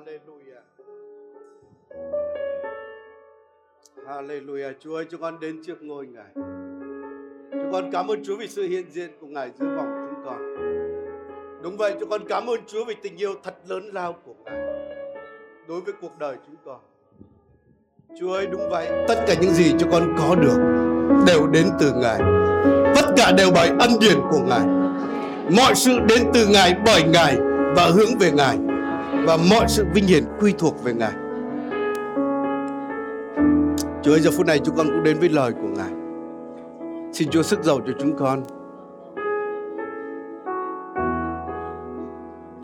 Hallelujah. Hallelujah. Chúa ơi, chúng con đến trước ngôi Ngài. Chúng con cảm ơn Chúa vì sự hiện diện của Ngài giữa vòng chúng con. Đúng vậy, chúng con cảm ơn Chúa vì tình yêu thật lớn lao của Ngài đối với cuộc đời chúng con. Chúa ơi, đúng vậy, tất cả những gì chúng con có được đều đến từ Ngài. Tất cả đều bởi ân điển của Ngài. Mọi sự đến từ Ngài bởi Ngài và hướng về Ngài. Và mọi sự vinh hiển quy thuộc về Ngài. Chúa ơi, giờ phút này chúng con cũng đến với lời của Ngài. Xin Chúa sức giàu cho chúng con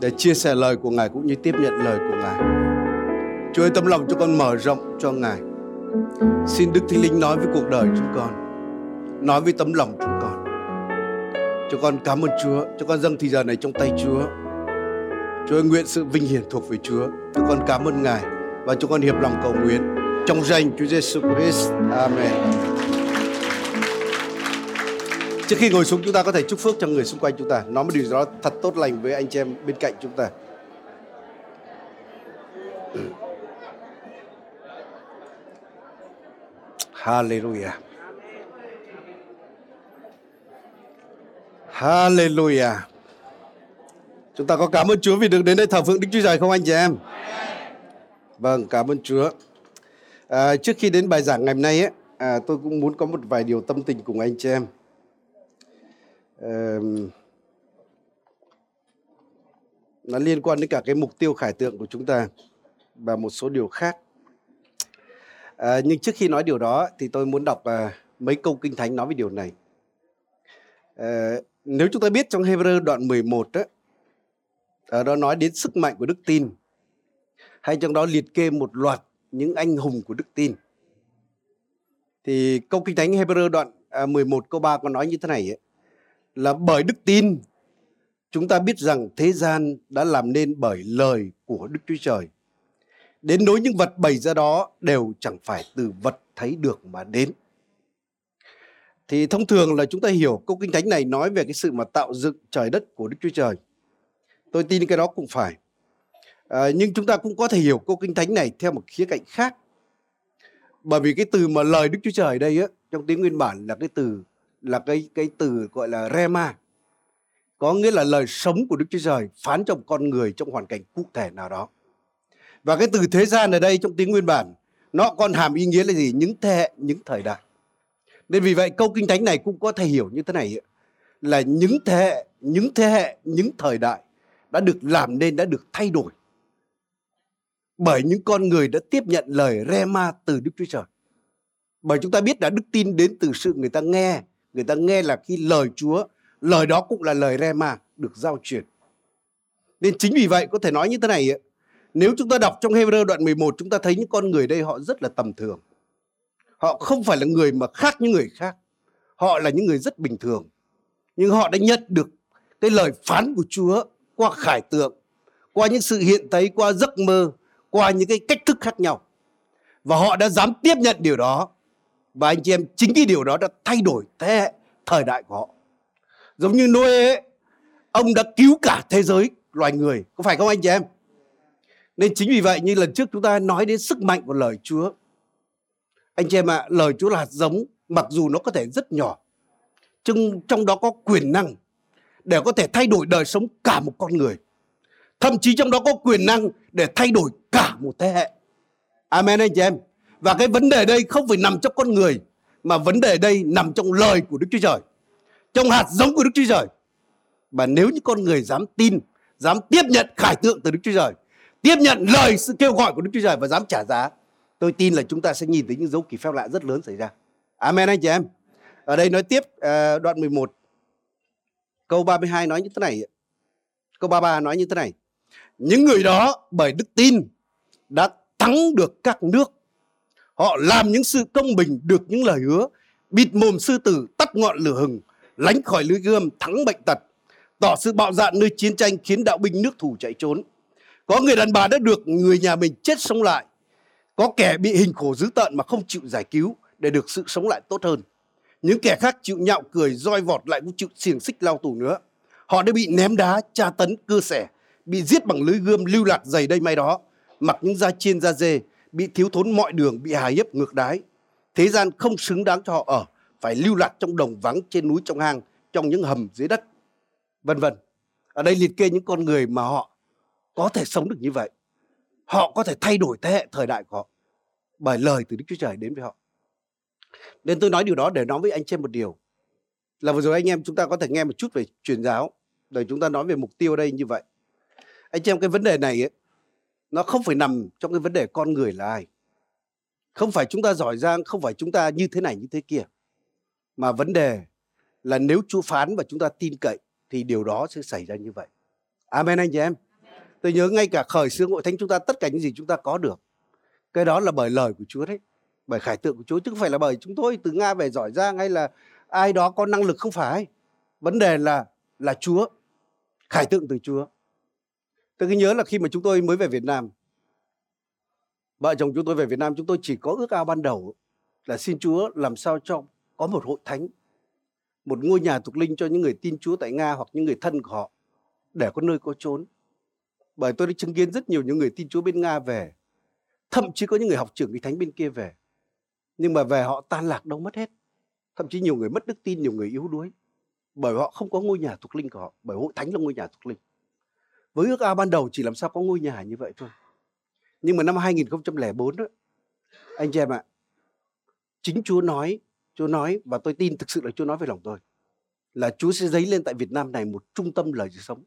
để chia sẻ lời của Ngài cũng như tiếp nhận lời của Ngài. Chúa ơi, tấm lòng cho con mở rộng cho Ngài. Xin Đức Thánh Linh nói với cuộc đời chúng con, nói với tấm lòng chúng con. Cho con cảm ơn Chúa, cho con dâng thì giờ này trong tay Chúa. Chúa ơi, nguyện sự vinh hiển thuộc về Chúa. Chúng con cảm ơn Ngài và chúng con hiệp lòng cầu nguyện trong danh Chúa Giêsu Christ. Amen. Trước khi ngồi xuống chúng ta có thể chúc phước cho người xung quanh chúng ta Nói một điều đó thật tốt lành với anh chị em bên cạnh chúng ta Hallelujah Hallelujah Chúng ta có cảm ơn Chúa vì được đến đây thờ phượng Đức Chúa Trời không anh chị em? Vâng, cảm ơn Chúa. À, trước khi đến bài giảng ngày hôm nay ấy, à, tôi cũng muốn có một vài điều tâm tình cùng anh chị em. À, nó liên quan đến cả cái mục tiêu khải tượng của chúng ta và một số điều khác. À, nhưng trước khi nói điều đó thì tôi muốn đọc à, mấy câu kinh thánh nói về điều này. À, nếu chúng ta biết trong Hebrew đoạn 11 đó, Ờ, ở đó nói đến sức mạnh của đức tin hay trong đó liệt kê một loạt những anh hùng của đức tin thì câu kinh thánh Hebrew đoạn à, 11 câu 3 có nói như thế này ấy, là bởi đức tin chúng ta biết rằng thế gian đã làm nên bởi lời của Đức Chúa Trời. Đến nỗi những vật bày ra đó đều chẳng phải từ vật thấy được mà đến. Thì thông thường là chúng ta hiểu câu kinh thánh này nói về cái sự mà tạo dựng trời đất của Đức Chúa Trời. Tôi tin cái đó cũng phải. À, nhưng chúng ta cũng có thể hiểu câu kinh thánh này theo một khía cạnh khác. Bởi vì cái từ mà lời Đức Chúa Trời ở đây á, trong tiếng nguyên bản là cái từ là cái cái từ gọi là rema. Có nghĩa là lời sống của Đức Chúa Trời phán trong con người trong hoàn cảnh cụ thể nào đó. Và cái từ thế gian ở đây trong tiếng nguyên bản nó còn hàm ý nghĩa là gì? Những thế hệ, những thời đại. Nên vì vậy câu kinh thánh này cũng có thể hiểu như thế này là những thế hệ, những thế hệ, những thời đại đã được làm nên, đã được thay đổi bởi những con người đã tiếp nhận lời rema từ Đức Chúa Trời. Bởi chúng ta biết là đức tin đến từ sự người ta nghe, người ta nghe là khi lời Chúa, lời đó cũng là lời rema được giao truyền. Nên chính vì vậy có thể nói như thế này, nếu chúng ta đọc trong Hebrew đoạn 11 chúng ta thấy những con người đây họ rất là tầm thường. Họ không phải là người mà khác những người khác. Họ là những người rất bình thường. Nhưng họ đã nhận được cái lời phán của Chúa qua khải tượng, qua những sự hiện thấy, qua giấc mơ, qua những cái cách thức khác nhau. Và họ đã dám tiếp nhận điều đó. Và anh chị em chính cái điều đó đã thay đổi thế hệ, thời đại của họ. Giống như Noe ấy, ông đã cứu cả thế giới loài người. Có phải không anh chị em? Nên chính vì vậy như lần trước chúng ta nói đến sức mạnh của lời Chúa. Anh chị em ạ, à, lời Chúa là hạt giống mặc dù nó có thể rất nhỏ. Nhưng trong đó có quyền năng để có thể thay đổi đời sống cả một con người. Thậm chí trong đó có quyền năng để thay đổi cả một thế hệ. Amen anh chị em. Và cái vấn đề đây không phải nằm trong con người mà vấn đề đây nằm trong lời của Đức Chúa Trời. Trong hạt giống của Đức Chúa Trời. Và nếu như con người dám tin, dám tiếp nhận khải tượng từ Đức Chúa Trời, tiếp nhận lời sự kêu gọi của Đức Chúa Trời và dám trả giá, tôi tin là chúng ta sẽ nhìn thấy những dấu kỳ phép lạ rất lớn xảy ra. Amen anh chị em. Ở đây nói tiếp ờ, đoạn 11 Câu 32 nói như thế này. Câu 33 nói như thế này. Những người đó bởi đức tin đã thắng được các nước. Họ làm những sự công bình được những lời hứa, bịt mồm sư tử, tắt ngọn lửa hừng, lánh khỏi lưới gươm, thắng bệnh tật, tỏ sự bạo dạn nơi chiến tranh khiến đạo binh nước thủ chạy trốn. Có người đàn bà đã được người nhà mình chết sống lại. Có kẻ bị hình khổ dữ tợn mà không chịu giải cứu để được sự sống lại tốt hơn. Những kẻ khác chịu nhạo cười, roi vọt lại cũng chịu xiềng xích lao tù nữa. Họ đã bị ném đá, tra tấn, cưa xẻ, bị giết bằng lưới gươm lưu lạc dày đây may đó. mặc những da chiên da dê, bị thiếu thốn mọi đường, bị hà hiếp ngược đái. Thế gian không xứng đáng cho họ ở, phải lưu lạc trong đồng vắng, trên núi, trong hang, trong những hầm dưới đất, vân vân. Ở đây liệt kê những con người mà họ có thể sống được như vậy. Họ có thể thay đổi thế hệ thời đại của họ bởi lời từ Đức Chúa Trời đến với họ. Nên tôi nói điều đó để nói với anh trên một điều là vừa rồi anh em chúng ta có thể nghe một chút về truyền giáo để chúng ta nói về mục tiêu đây như vậy. Anh chị em cái vấn đề này ấy, nó không phải nằm trong cái vấn đề con người là ai. Không phải chúng ta giỏi giang, không phải chúng ta như thế này như thế kia. Mà vấn đề là nếu Chúa phán và chúng ta tin cậy thì điều đó sẽ xảy ra như vậy. Amen anh chị em. Tôi nhớ ngay cả khởi xướng hội thánh chúng ta tất cả những gì chúng ta có được. Cái đó là bởi lời của Chúa đấy. Bởi khải tượng của Chúa, chứ không phải là bởi chúng tôi, từ Nga về giỏi giang hay là ai đó có năng lực không phải. Vấn đề là là Chúa. Khải tượng từ Chúa. Tôi cứ nhớ là khi mà chúng tôi mới về Việt Nam, vợ chồng chúng tôi về Việt Nam, chúng tôi chỉ có ước ao ban đầu là xin Chúa làm sao cho có một hội thánh, một ngôi nhà thuộc linh cho những người tin Chúa tại Nga hoặc những người thân của họ để có nơi có trốn. Bởi tôi đã chứng kiến rất nhiều những người tin Chúa bên Nga về. Thậm chí có những người học trưởng cái thánh bên kia về. Nhưng mà về họ tan lạc đâu mất hết. Thậm chí nhiều người mất đức tin, nhiều người yếu đuối. Bởi họ không có ngôi nhà thuộc linh của họ. Bởi hội thánh là ngôi nhà thuộc linh. Với ước ao ban đầu chỉ làm sao có ngôi nhà như vậy thôi. Nhưng mà năm 2004 đó, anh chị em ạ, chính Chúa nói Chúa nói và tôi tin thực sự là Chúa nói với lòng tôi là Chúa sẽ dấy lên tại Việt Nam này một trung tâm lời sống.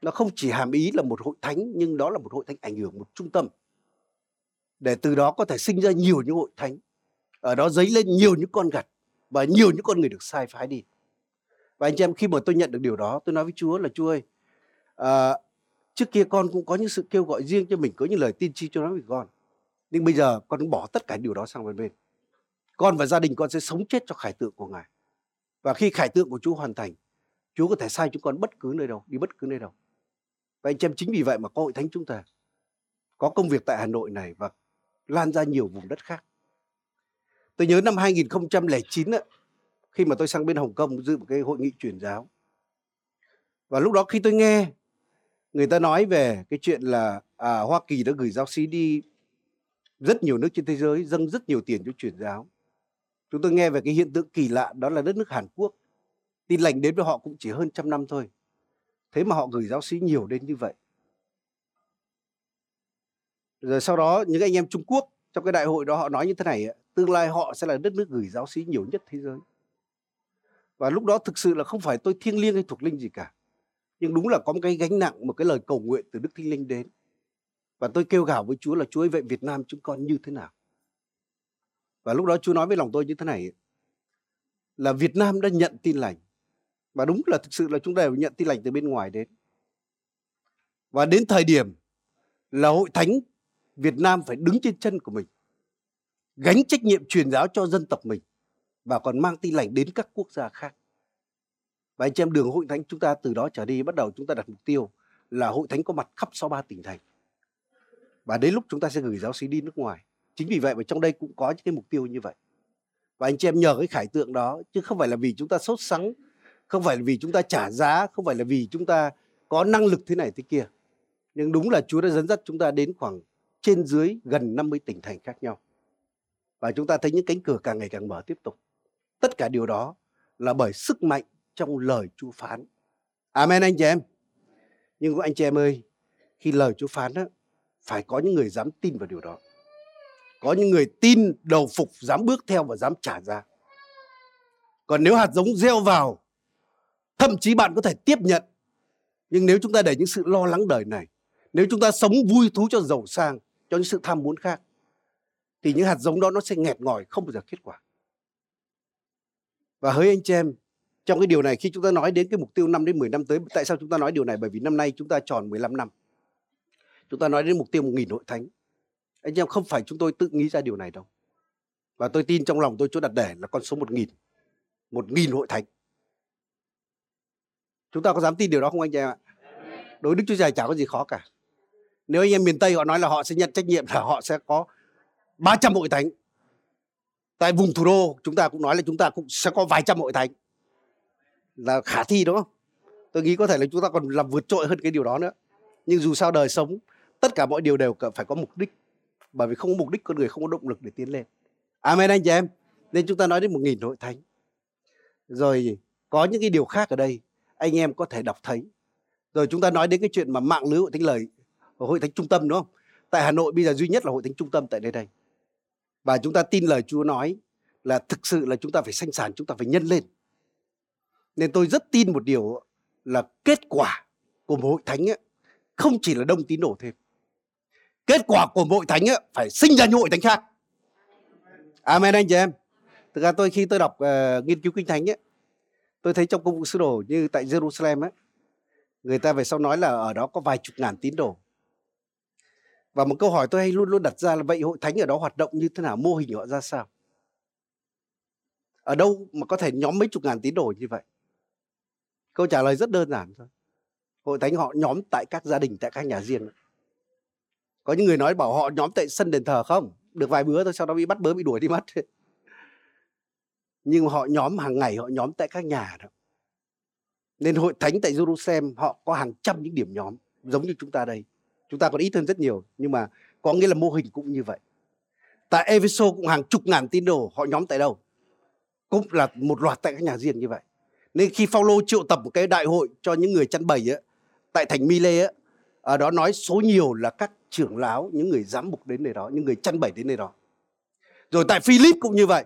Nó không chỉ hàm ý là một hội thánh nhưng đó là một hội thánh ảnh hưởng một trung tâm. Để từ đó có thể sinh ra nhiều những hội thánh. Ở đó dấy lên nhiều những con gặt và nhiều những con người được sai phái đi. Và anh chị em khi mà tôi nhận được điều đó tôi nói với Chúa là Chúa ơi à, trước kia con cũng có những sự kêu gọi riêng cho mình có những lời tiên tri cho nó với con. Nhưng bây giờ con bỏ tất cả điều đó sang bên bên con và gia đình con sẽ sống chết cho khải tượng của Ngài. Và khi khải tượng của Chúa hoàn thành, Chúa có thể sai chúng con bất cứ nơi đâu, đi bất cứ nơi đâu. Và anh chị em chính vì vậy mà có hội thánh chúng ta có công việc tại Hà Nội này và lan ra nhiều vùng đất khác. Tôi nhớ năm 2009 ấy, khi mà tôi sang bên Hồng Kông dự một cái hội nghị truyền giáo. Và lúc đó khi tôi nghe người ta nói về cái chuyện là à, Hoa Kỳ đã gửi giáo sĩ đi rất nhiều nước trên thế giới dâng rất nhiều tiền cho truyền giáo Chúng tôi nghe về cái hiện tượng kỳ lạ đó là đất nước Hàn Quốc. Tin lành đến với họ cũng chỉ hơn trăm năm thôi. Thế mà họ gửi giáo sĩ nhiều đến như vậy. Rồi sau đó những anh em Trung Quốc trong cái đại hội đó họ nói như thế này, tương lai họ sẽ là đất nước gửi giáo sĩ nhiều nhất thế giới. Và lúc đó thực sự là không phải tôi thiêng liêng hay thuộc linh gì cả. Nhưng đúng là có một cái gánh nặng, một cái lời cầu nguyện từ Đức Thánh Linh đến. Và tôi kêu gào với Chúa là Chúa ơi vậy Việt Nam chúng con như thế nào? Và lúc đó Chúa nói với lòng tôi như thế này là Việt Nam đã nhận tin lành. Và đúng là thực sự là chúng ta đều nhận tin lành từ bên ngoài đến. Và đến thời điểm là hội thánh Việt Nam phải đứng trên chân của mình. Gánh trách nhiệm truyền giáo cho dân tộc mình. Và còn mang tin lành đến các quốc gia khác. Và anh chị em, đường hội thánh chúng ta từ đó trở đi bắt đầu chúng ta đặt mục tiêu là hội thánh có mặt khắp 63 tỉnh thành. Và đến lúc chúng ta sẽ gửi giáo sĩ đi nước ngoài chính vì vậy mà trong đây cũng có những cái mục tiêu như vậy và anh chị em nhờ cái khải tượng đó, chứ không phải là vì chúng ta sốt sắng, không phải là vì chúng ta trả giá, không phải là vì chúng ta có năng lực thế này thế kia nhưng đúng là Chúa đã dẫn dắt chúng ta đến khoảng trên dưới gần 50 tỉnh thành khác nhau. Và chúng ta thấy những cánh cửa càng ngày càng mở tiếp tục. Tất cả điều đó là bởi sức mạnh trong lời Chúa phán. Amen anh chị em. Nhưng anh chị em ơi khi lời Chúa phán đó, phải có những người dám tin vào điều đó. Có những người tin đầu phục dám bước theo và dám trả giá. Còn nếu hạt giống gieo vào thậm chí bạn có thể tiếp nhận. Nhưng nếu chúng ta để những sự lo lắng đời này nếu chúng ta sống vui thú cho giàu sang cho những sự tham muốn khác, thì những hạt giống đó nó sẽ nghẹt ngòi, không bao giờ kết quả và hỡi anh chị em, trong cái điều này khi chúng ta nói đến cái mục tiêu 5 đến 10 năm tới, tại sao chúng ta nói điều này bởi vì năm nay chúng ta tròn 15 năm chúng ta nói đến mục tiêu 1.000 hội thánh anh em, không phải chúng tôi tự nghĩ ra điều này đâu. Và tôi tin trong lòng tôi chỗ đặt để là con số một nghìn. Một nghìn hội thánh. Chúng ta có dám tin điều đó không anh em ạ? Đối Đức Chúa Trời chả có gì khó cả. Nếu anh em miền Tây họ nói là họ sẽ nhận trách nhiệm là họ sẽ có 300 hội thánh. Tại vùng thủ đô chúng ta cũng nói là chúng ta cũng sẽ có vài trăm hội thánh. Là khả thi, đúng không? Tôi nghĩ có thể là chúng ta còn làm vượt trội hơn cái điều đó nữa. Nhưng dù sao đời sống, tất cả mọi điều đều phải có mục đích bởi vì không có mục đích, con người không có động lực để tiến lên amen anh chị em nên chúng ta nói đến một nghìn hội thánh rồi có những cái điều khác ở đây, anh em có thể đọc thấy rồi chúng ta nói đến cái chuyện mà mạng lưới hội thánh lời hội thánh trung tâm đúng không? Tại hà nội bây giờ duy nhất là hội thánh trung tâm tại đây đây. Và chúng ta tin lời chúa nói là thực sự là chúng ta phải sanh sản chúng ta phải nhân lên. Nên tôi rất tin một điều là kết quả của một hội thánh ấy, không chỉ là đông tín đồ thêm. Kết quả của hội thánh ấy, phải sinh ra những hội thánh khác. Amen anh chị em. Thực ra tôi khi tôi đọc uh, nghiên cứu kinh thánh ấy, tôi thấy trong công vụ sứ đồ như tại Jerusalem ấy, người ta về sau nói là ở đó có vài chục ngàn tín đồ và một câu hỏi tôi hay luôn luôn đặt ra là vậy hội thánh ở đó hoạt động như thế nào? Mô hình họ ra sao? Ở đâu mà có thể nhóm mấy chục ngàn tín đồ như vậy? Câu trả lời rất đơn giản thôi. Hội thánh họ nhóm tại các gia đình, tại các nhà riêng. Có những người nói bảo họ nhóm tại sân đền thờ không? Được vài bữa thôi, sau đó bị bắt bớ, bị đuổi đi mất. Nhưng họ nhóm hàng ngày, họ nhóm tại các nhà đó. Nên hội thánh tại Jerusalem, họ có hàng trăm những điểm nhóm, giống như chúng ta đây chúng ta còn ít hơn rất nhiều nhưng mà có nghĩa là mô hình cũng như vậy. Tại Eviso cũng hàng chục ngàn tín đồ họ nhóm tại đâu? Cũng là một loạt tại các nhà riêng như vậy. Nên khi Phaolô triệu tập một cái đại hội cho những người chăn bầy ấy, tại thành Mile ấy, ở đó nói số nhiều là các trưởng lão những người giám mục đến nơi đó những người chăn bầy đến nơi đó. Rồi tại Philip cũng như vậy.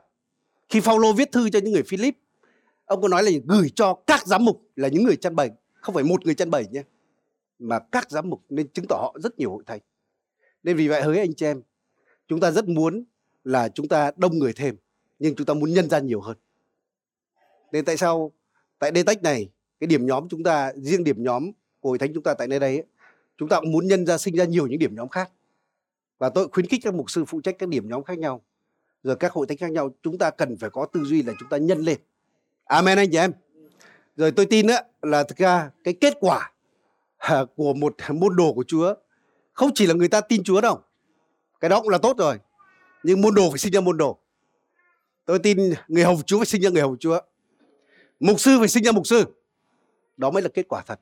Khi Phaolô viết thư cho những người Philip ông có nói là gửi cho các giám mục là những người chăn bầy không phải một người chăn bầy nhé mà các giám mục nên chứng tỏ họ rất nhiều hội thánh. Nên vì vậy hỡi anh chị em chúng ta rất muốn là chúng ta đông người thêm nhưng chúng ta muốn nhân ra nhiều hơn. Nên tại sao tại đây tách này cái điểm nhóm chúng ta riêng điểm nhóm của hội thánh chúng ta tại nơi đây ấy, chúng ta cũng muốn nhân ra sinh ra nhiều những điểm nhóm khác. Và tôi khuyến khích các mục sư phụ trách các điểm nhóm khác nhau rồi các hội thánh khác nhau chúng ta cần phải có tư duy là chúng ta nhân lên. Amen anh chị em. Rồi tôi tin á là thực ra cái kết quả của một môn đồ của Chúa. Không chỉ là người ta tin Chúa đâu. Cái đó cũng là tốt rồi. Nhưng môn đồ phải sinh ra môn đồ. Tôi tin người hầu Chúa phải sinh ra người hầu Chúa. Mục sư phải sinh ra mục sư. Đó mới là kết quả thật.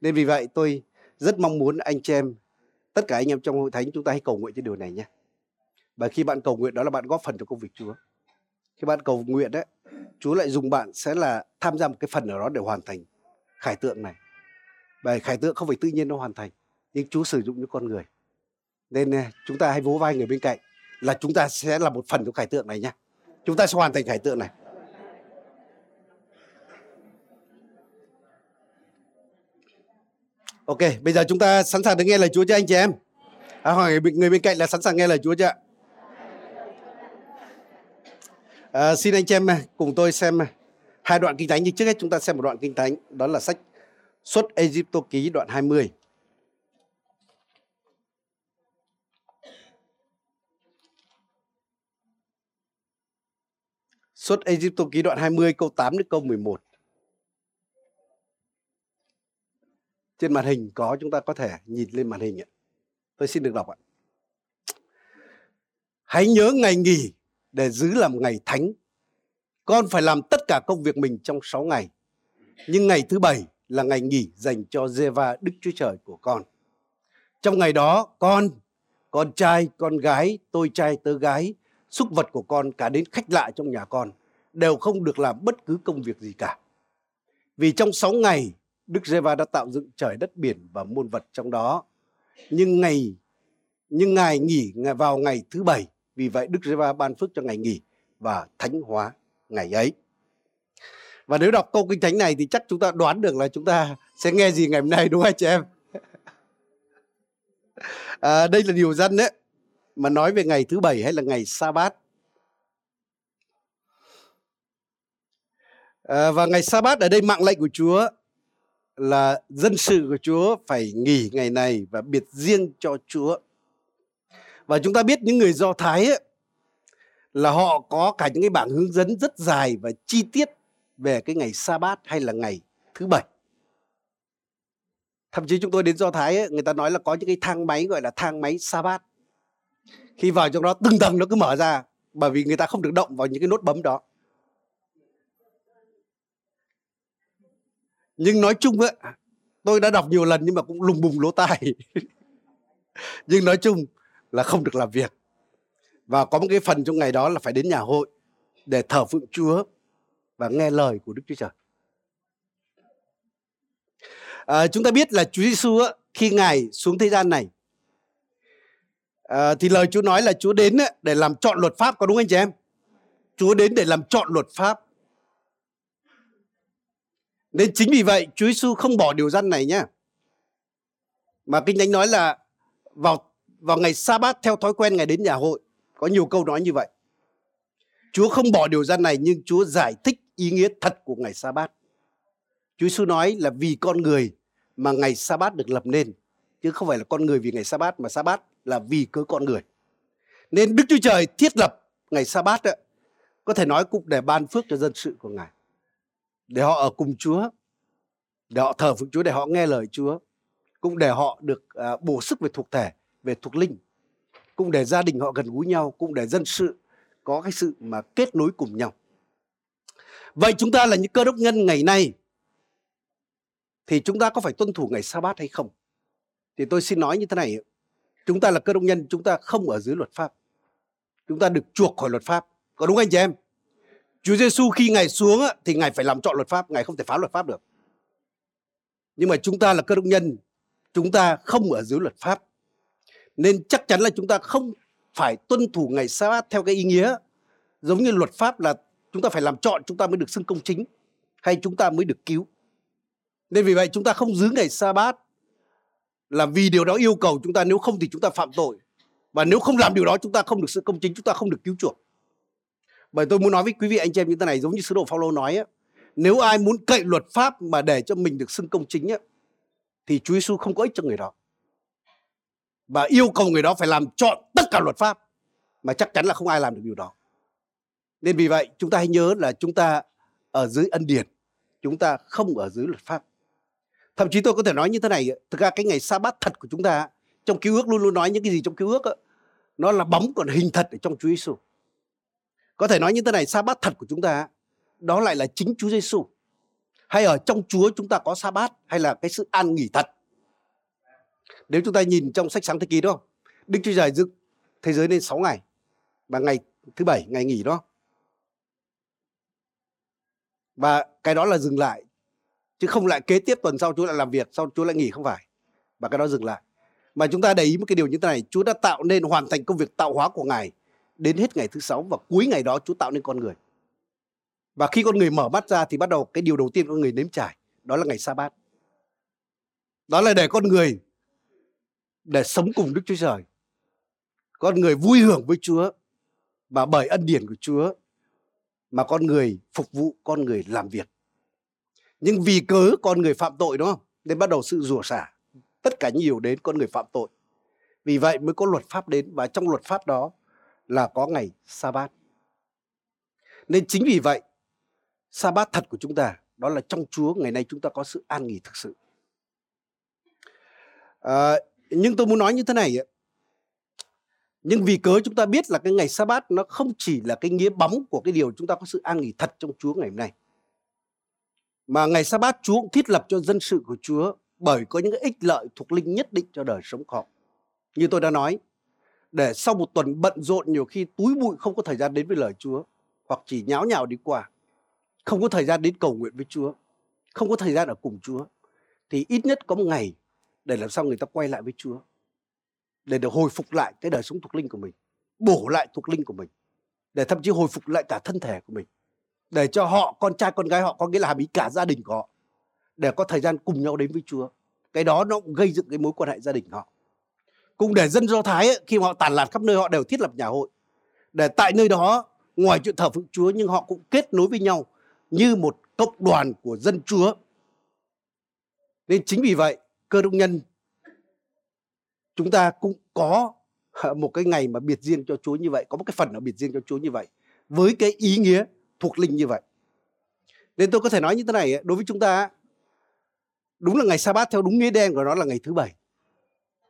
Nên vì vậy tôi rất mong muốn anh chị em, tất cả anh em trong hội thánh chúng ta hãy cầu nguyện cho điều này nhé. Và khi bạn cầu nguyện đó là bạn góp phần cho công việc Chúa. Khi bạn cầu nguyện đấy, Chúa lại dùng bạn sẽ là tham gia một cái phần ở đó để hoàn thành khải tượng này bởi khải tượng không phải tự nhiên nó hoàn thành nhưng Chúa sử dụng những con người nên à, chúng ta hãy vỗ vai người bên cạnh là chúng ta sẽ là một phần của khải tượng này nhé chúng ta sẽ hoàn thành khải tượng này Ok, bây giờ chúng ta sẵn sàng để nghe lời Chúa cho anh chị em? À, hỏi người bên cạnh là sẵn sàng nghe lời Chúa chưa? À, xin anh chị em à, cùng tôi xem à, hai đoạn kinh thánh nhưng trước hết chúng ta xem một đoạn kinh thánh đó là sách xuất Egypto ký đoạn 20. Xuất Egypto ký đoạn 20 câu 8 đến câu 11. Trên màn hình có, chúng ta có thể nhìn lên màn hình ạ. Tôi xin được đọc ạ. Hãy nhớ ngày nghỉ để giữ làm ngày thánh. Con phải làm tất cả công việc mình trong 6 ngày. Nhưng ngày thứ bảy là ngày nghỉ dành cho Giê-va Đức Chúa Trời của con. Trong ngày đó, con, con trai, con gái, tôi trai, tớ gái, súc vật của con cả đến khách lạ trong nhà con đều không được làm bất cứ công việc gì cả. Vì trong 6 ngày, Đức Giê-va đã tạo dựng trời đất biển và muôn vật trong đó. Nhưng ngày nhưng ngài nghỉ vào ngày thứ bảy vì vậy Đức Giê-va ban phước cho ngày nghỉ và thánh hóa ngày ấy. Và nếu đọc câu kinh thánh này thì chắc chúng ta đoán được là chúng ta sẽ nghe gì ngày hôm nay đúng không chị em? À, đây là điều dân đấy. Mà nói về ngày thứ bảy hay là ngày sa bát à, và ngày sa bát ở đây mạng lệnh của Chúa là dân sự của Chúa phải nghỉ ngày này và biệt riêng cho Chúa. Và chúng ta biết những người do thái ấy, là họ có cả những cái bảng hướng dẫn rất dài và chi tiết về cái ngày sa bát hay là ngày thứ bảy. Thậm chí chúng tôi đến do thái ấy, người ta nói là có những cái thang máy gọi là thang máy sa bát khi vào trong đó từng tầng nó cứ mở ra bởi vì người ta không được động vào những cái nốt bấm đó. Nhưng nói chung ấy, tôi đã đọc nhiều lần nhưng mà cũng lùng bùng lỗ tai. Nhưng nói chung là không được làm việc. Và có một cái phần trong ngày đó là phải đến nhà hội để thờ phượng Chúa và nghe lời của Đức Chúa Trời. À, chúng ta biết là Chúa Giêsu khi ngài xuống thế gian này à, thì lời Chúa nói là Chúa đến để làm chọn luật pháp có đúng anh chị em? Chúa đến để làm chọn luật pháp. Nên chính vì vậy Chúa Giêsu không bỏ điều răn này nhé. Mà Kinh Thánh nói là vào vào ngày sa bát theo thói quen ngày đến nhà hội có nhiều câu nói như vậy Chúa không bỏ điều răn này nhưng Chúa giải thích ý nghĩa thật của ngày sa bát Chúa Giêsu nói là vì con người mà ngày sa bát được lập nên chứ không phải là con người vì ngày sa bát mà sa bát là vì cớ con người. Nên Đức Chúa Trời thiết lập ngày sa bát đó, có thể nói cũng để ban phước cho dân sự của Ngài. Để họ ở cùng Chúa để họ thờ phượng Chúa để họ nghe lời Chúa cũng để họ được à, bổ sức về thuộc thể về thuộc linh cũng để gia đình họ gần gũi nhau cũng để dân sự có cái sự mà kết nối cùng nhau vậy chúng ta là những cơ đốc nhân ngày nay, thì chúng ta có phải tuân thủ ngày sa bát hay không? Thì tôi xin nói như thế này, chúng ta là cơ đốc nhân, chúng ta không ở dưới luật pháp. Chúng ta được chuộc khỏi luật pháp. Có đúng anh chị em? Chúa Giêsu khi ngài xuống thì ngài phải làm chọn luật pháp, ngài không thể phá luật pháp được. Nhưng mà chúng ta là cơ đốc nhân, chúng ta không ở dưới luật pháp. Nên chắc chắn là chúng ta không phải tuân thủ ngày sa bát theo cái ý nghĩa giống như luật pháp là chúng ta phải làm chọn chúng ta mới được xưng công chính hay chúng ta mới được cứu. Nên vì vậy chúng ta không giữ ngày sa bát là vì điều đó yêu cầu chúng ta. Nếu không thì chúng ta phạm tội. Và nếu không làm điều đó chúng ta không được sự công chính chúng ta không được cứu chuộc. Bởi tôi muốn nói với quý vị anh chị em như thế này giống như sứ đồ Phaolô nói á, nếu ai muốn cậy luật pháp mà để cho mình được xưng công chính á, thì Chúa Giêsu không có ích cho người đó. Và yêu cầu người đó phải làm chọn tất cả luật pháp mà chắc chắn là không ai làm được điều đó nên vì vậy, chúng ta hãy nhớ là chúng ta ở dưới ân điển, chúng ta không ở dưới luật pháp. Thậm chí tôi có thể nói như thế này, thực ra cái ngày sa bát thật của chúng ta, trong cứu ước luôn luôn nói những cái gì trong cứu ước nó là bóng còn hình thật ở trong Chúa Giêsu có thể nói như thế này sa bát thật của chúng ta, đó lại là chính Chúa Giêsu hay ở trong Chúa chúng ta có sa bát hay là cái sự an nghỉ thật? Nếu chúng ta nhìn trong sách sáng thế ký đó, Đức Chúa Trời dựng thế giới lên 6 ngày, và ngày thứ bảy, ngày nghỉ đó và cái đó là dừng lại. Chứ không lại kế tiếp tuần sau Chúa lại làm việc, sau Chúa lại nghỉ, không phải. Và cái đó dừng lại. Mà chúng ta để ý một cái điều như thế này Chúa đã tạo nên, hoàn thành công việc tạo hóa của Ngài đến hết ngày thứ sáu và cuối ngày đó Chúa tạo nên con người. Và khi con người mở mắt ra thì bắt đầu cái điều đầu tiên con người nếm trải, đó là ngày sa bát. Đó là để con người, để sống cùng Đức Chúa Trời. Con người vui hưởng với Chúa và bởi ân điển của Chúa mà con người phục vụ con người làm việc. Nhưng vì cớ con người phạm tội đúng không? Nên bắt đầu sự rủa xả. Tất cả nhiều đến con người phạm tội. Vì vậy mới có luật pháp đến và trong luật pháp đó là có ngày sa bát. Nên chính vì vậy sa bát thật của chúng ta đó là trong Chúa ngày nay chúng ta có sự an nghỉ thực sự. À, nhưng tôi muốn nói như thế này nhưng vì cớ chúng ta biết là cái ngày sa bát nó không chỉ là cái nghĩa bóng của cái điều chúng ta có sự an nghỉ thật trong Chúa ngày hôm nay, mà ngày sa bát Chúa cũng thiết lập cho dân sự của Chúa bởi có những cái ích lợi thuộc linh nhất định cho đời sống họ. Như tôi đã nói, để sau một tuần bận rộn nhiều khi túi bụi không có thời gian đến với lời Chúa, hoặc chỉ nháo nhào đi qua, không có thời gian đến cầu nguyện với Chúa, không có thời gian ở cùng Chúa, thì ít nhất có một ngày để làm sao người ta quay lại với Chúa để được hồi phục lại cái đời sống thuộc linh của mình bổ lại thuộc linh của mình để thậm chí hồi phục lại cả thân thể của mình để cho họ con trai con gái họ có nghĩa là hàm ý cả gia đình của họ để có thời gian cùng nhau đến với Chúa. Cái đó nó cũng gây dựng cái mối quan hệ gia đình họ. Cùng để dân do thái ấy, khi họ tản lạc khắp nơi họ đều thiết lập nhà hội. Để tại nơi đó ngoài chuyện thờ phượng Chúa nhưng họ cũng kết nối với nhau như một cộng đoàn của dân Chúa. Nên chính vì vậy cơ đốc nhân chúng ta cũng có một cái ngày mà biệt riêng cho Chúa như vậy, có một cái phần ở biệt riêng cho Chúa như vậy với cái ý nghĩa thuộc linh như vậy. Nên tôi có thể nói như thế này, đối với chúng ta đúng là ngày sa bát theo đúng nghĩa đen của nó là ngày thứ bảy.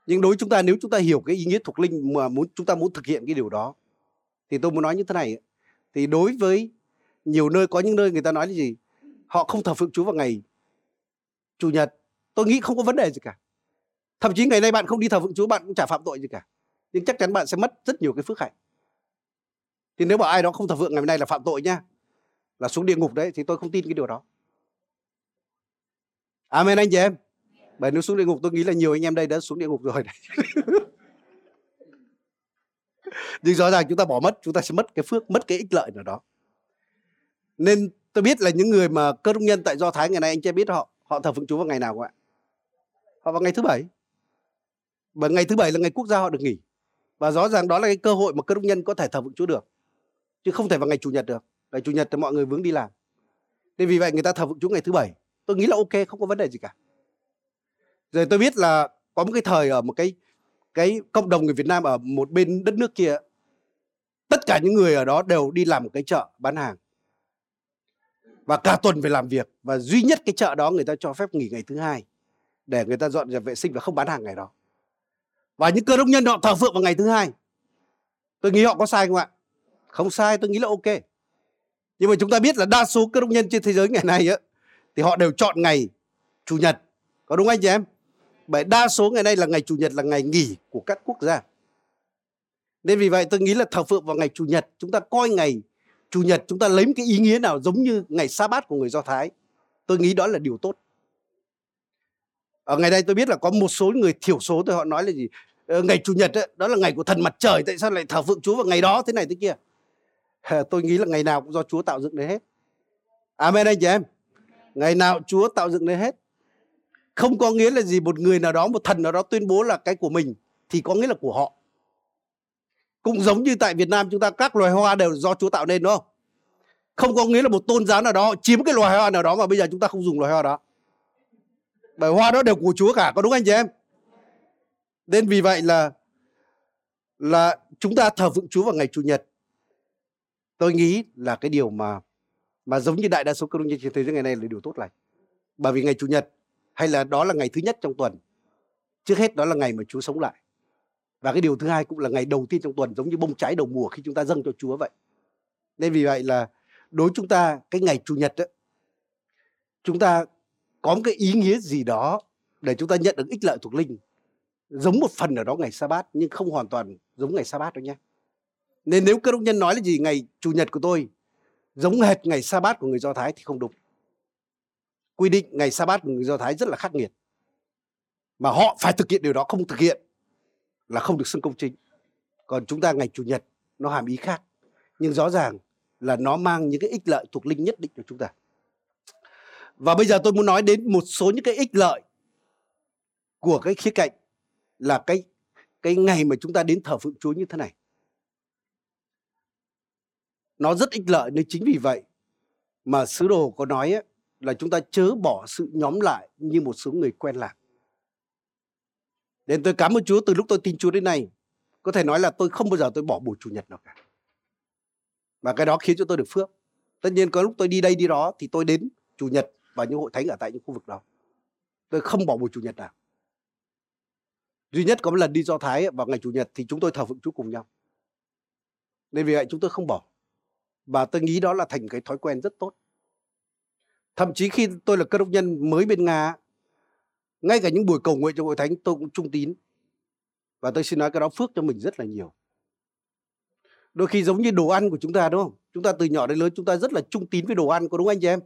Nhưng đối với chúng ta nếu chúng ta hiểu cái ý nghĩa thuộc linh mà muốn chúng ta muốn thực hiện cái điều đó thì tôi muốn nói như thế này thì đối với nhiều nơi có những nơi người ta nói là gì họ không thờ phượng Chúa vào ngày chủ nhật tôi nghĩ không có vấn đề gì cả thậm chí ngày nay bạn không đi thờ phượng Chúa, bạn cũng chả phạm tội gì cả. Nhưng chắc chắn bạn sẽ mất rất nhiều cái phước hạnh. Thì nếu bảo ai đó không thờ phượng ngày nay là phạm tội nha, là xuống địa ngục đấy, thì tôi không tin cái điều đó. Amen anh chị em. Bởi nếu xuống địa ngục tôi nghĩ là nhiều anh em đây đã xuống địa ngục rồi đấy. Nhưng rõ ràng chúng ta bỏ mất, chúng ta sẽ mất cái phước, mất cái ích lợi nào đó. Nên tôi biết là những người mà cơ đốc nhân tại do thái ngày nay, anh chị biết họ họ thờ phượng chúa vào ngày nào không ạ? Họ vào ngày thứ bảy và ngày thứ bảy là ngày quốc gia họ được nghỉ. Và rõ ràng đó là cái cơ hội mà cơ đốc nhân có thể thờ phượng chúa được. Chứ không thể vào ngày chủ nhật được. Ngày chủ nhật thì mọi người vướng đi làm. Nên vì vậy người ta thờ phượng chúa ngày thứ bảy. Tôi nghĩ là ok, không có vấn đề gì cả. Rồi tôi biết là có một cái thời ở một cái cái cộng đồng người Việt Nam ở một bên đất nước kia, tất cả những người ở đó đều đi làm một cái chợ bán hàng. Và cả tuần phải làm việc. Và duy nhất cái chợ đó người ta cho phép nghỉ ngày thứ hai để người ta dọn dẹp vệ sinh và không bán hàng ngày đó và những cơ đốc nhân họ thờ phượng vào ngày thứ hai. Tôi nghĩ họ có sai không ạ? Không sai, tôi nghĩ là ok. Nhưng mà chúng ta biết là đa số cơ đốc nhân trên thế giới ngày nay á, thì họ đều chọn ngày chủ nhật. Có đúng anh chị em? Bởi đa số ngày nay là ngày chủ nhật là ngày nghỉ của các quốc gia. Nên vì vậy tôi nghĩ là thờ phượng vào ngày chủ nhật, chúng ta coi ngày chủ nhật, chúng ta lấy một cái ý nghĩa nào giống như ngày sa bát của người do thái. Tôi nghĩ đó là điều tốt. Ở ngày đây tôi biết là có một số người thiểu số tôi họ nói là gì? Ờ, ngày chủ nhật ấy, đó là ngày của thần mặt trời tại sao lại thờ phượng chúa vào ngày đó thế này thế kia? Tôi nghĩ là ngày nào cũng do chúa tạo dựng đấy hết. Amen anh chị em. Ngày nào chúa tạo dựng đấy hết. Không có nghĩa là gì một người nào đó một thần nào đó tuyên bố là cái của mình thì có nghĩa là của họ. Cũng giống như tại Việt Nam chúng ta các loài hoa đều do Chúa tạo nên đúng không? Không có nghĩa là một tôn giáo nào đó chiếm cái loài hoa nào đó mà bây giờ chúng ta không dùng loài hoa đó. Bởi hoa đó đều của Chúa cả có đúng anh chị em? Nên vì vậy là là chúng ta thờ phượng Chúa vào ngày chủ nhật. Tôi nghĩ là cái điều mà mà giống như đại đa số cơ đốc nhân trên thế giới ngày nay là điều tốt lành. Bởi vì ngày chủ nhật hay là đó là ngày thứ nhất trong tuần trước hết đó là ngày mà Chúa sống lại. Và cái điều thứ hai cũng là ngày đầu tiên trong tuần giống như bông trái đầu mùa khi chúng ta dâng cho Chúa vậy. Nên vì vậy là đối chúng ta cái ngày chủ nhật đó, chúng ta có một cái ý nghĩa gì đó để chúng ta nhận được ích lợi thuộc linh giống một phần ở đó ngày sa bát nhưng không hoàn toàn giống ngày sa bát đâu nhé nên nếu cơ đốc nhân nói là gì, ngày chủ nhật của tôi, giống hệt ngày sa bát của người do thái thì không đúng. Quy định ngày sa bát của người do thái rất là khắc nghiệt. Mà họ phải thực hiện điều đó, không thực hiện là không được xưng công chính. Còn chúng ta ngày chủ nhật, nó hàm ý khác. Nhưng rõ ràng là nó mang những cái ích lợi thuộc linh nhất định cho chúng ta. Và bây giờ tôi muốn nói đến một số những cái ích lợi của cái khía cạnh là cái cái ngày mà chúng ta đến thờ phượng Chúa như thế này. Nó rất ích lợi nên chính vì vậy mà sứ đồ có nói ấy, là chúng ta chớ bỏ sự nhóm lại như một số người quen lạc. Nên tôi cảm ơn Chúa từ lúc tôi tin Chúa đến nay. Có thể nói là tôi không bao giờ tôi bỏ buổi chủ nhật nào cả. Và cái đó khiến cho tôi được phước. Tất nhiên có lúc tôi đi đây đi đó thì tôi đến chủ nhật và những hội thánh ở tại những khu vực đó. Tôi không bỏ buổi chủ nhật nào. Duy nhất có một lần đi do Thái vào ngày chủ nhật thì chúng tôi thờ phượng Chúa cùng nhau. Nên vì vậy chúng tôi không bỏ. Và tôi nghĩ đó là thành cái thói quen rất tốt. Thậm chí khi tôi là cơ đốc nhân mới bên Nga, ngay cả những buổi cầu nguyện trong hội thánh tôi cũng trung tín và tôi xin nói cái đó phước cho mình rất là nhiều đôi khi giống như đồ ăn của chúng ta, đúng không chúng ta từ nhỏ đến lớn chúng ta rất là trung tín với đồ ăn, có đúng anh chị em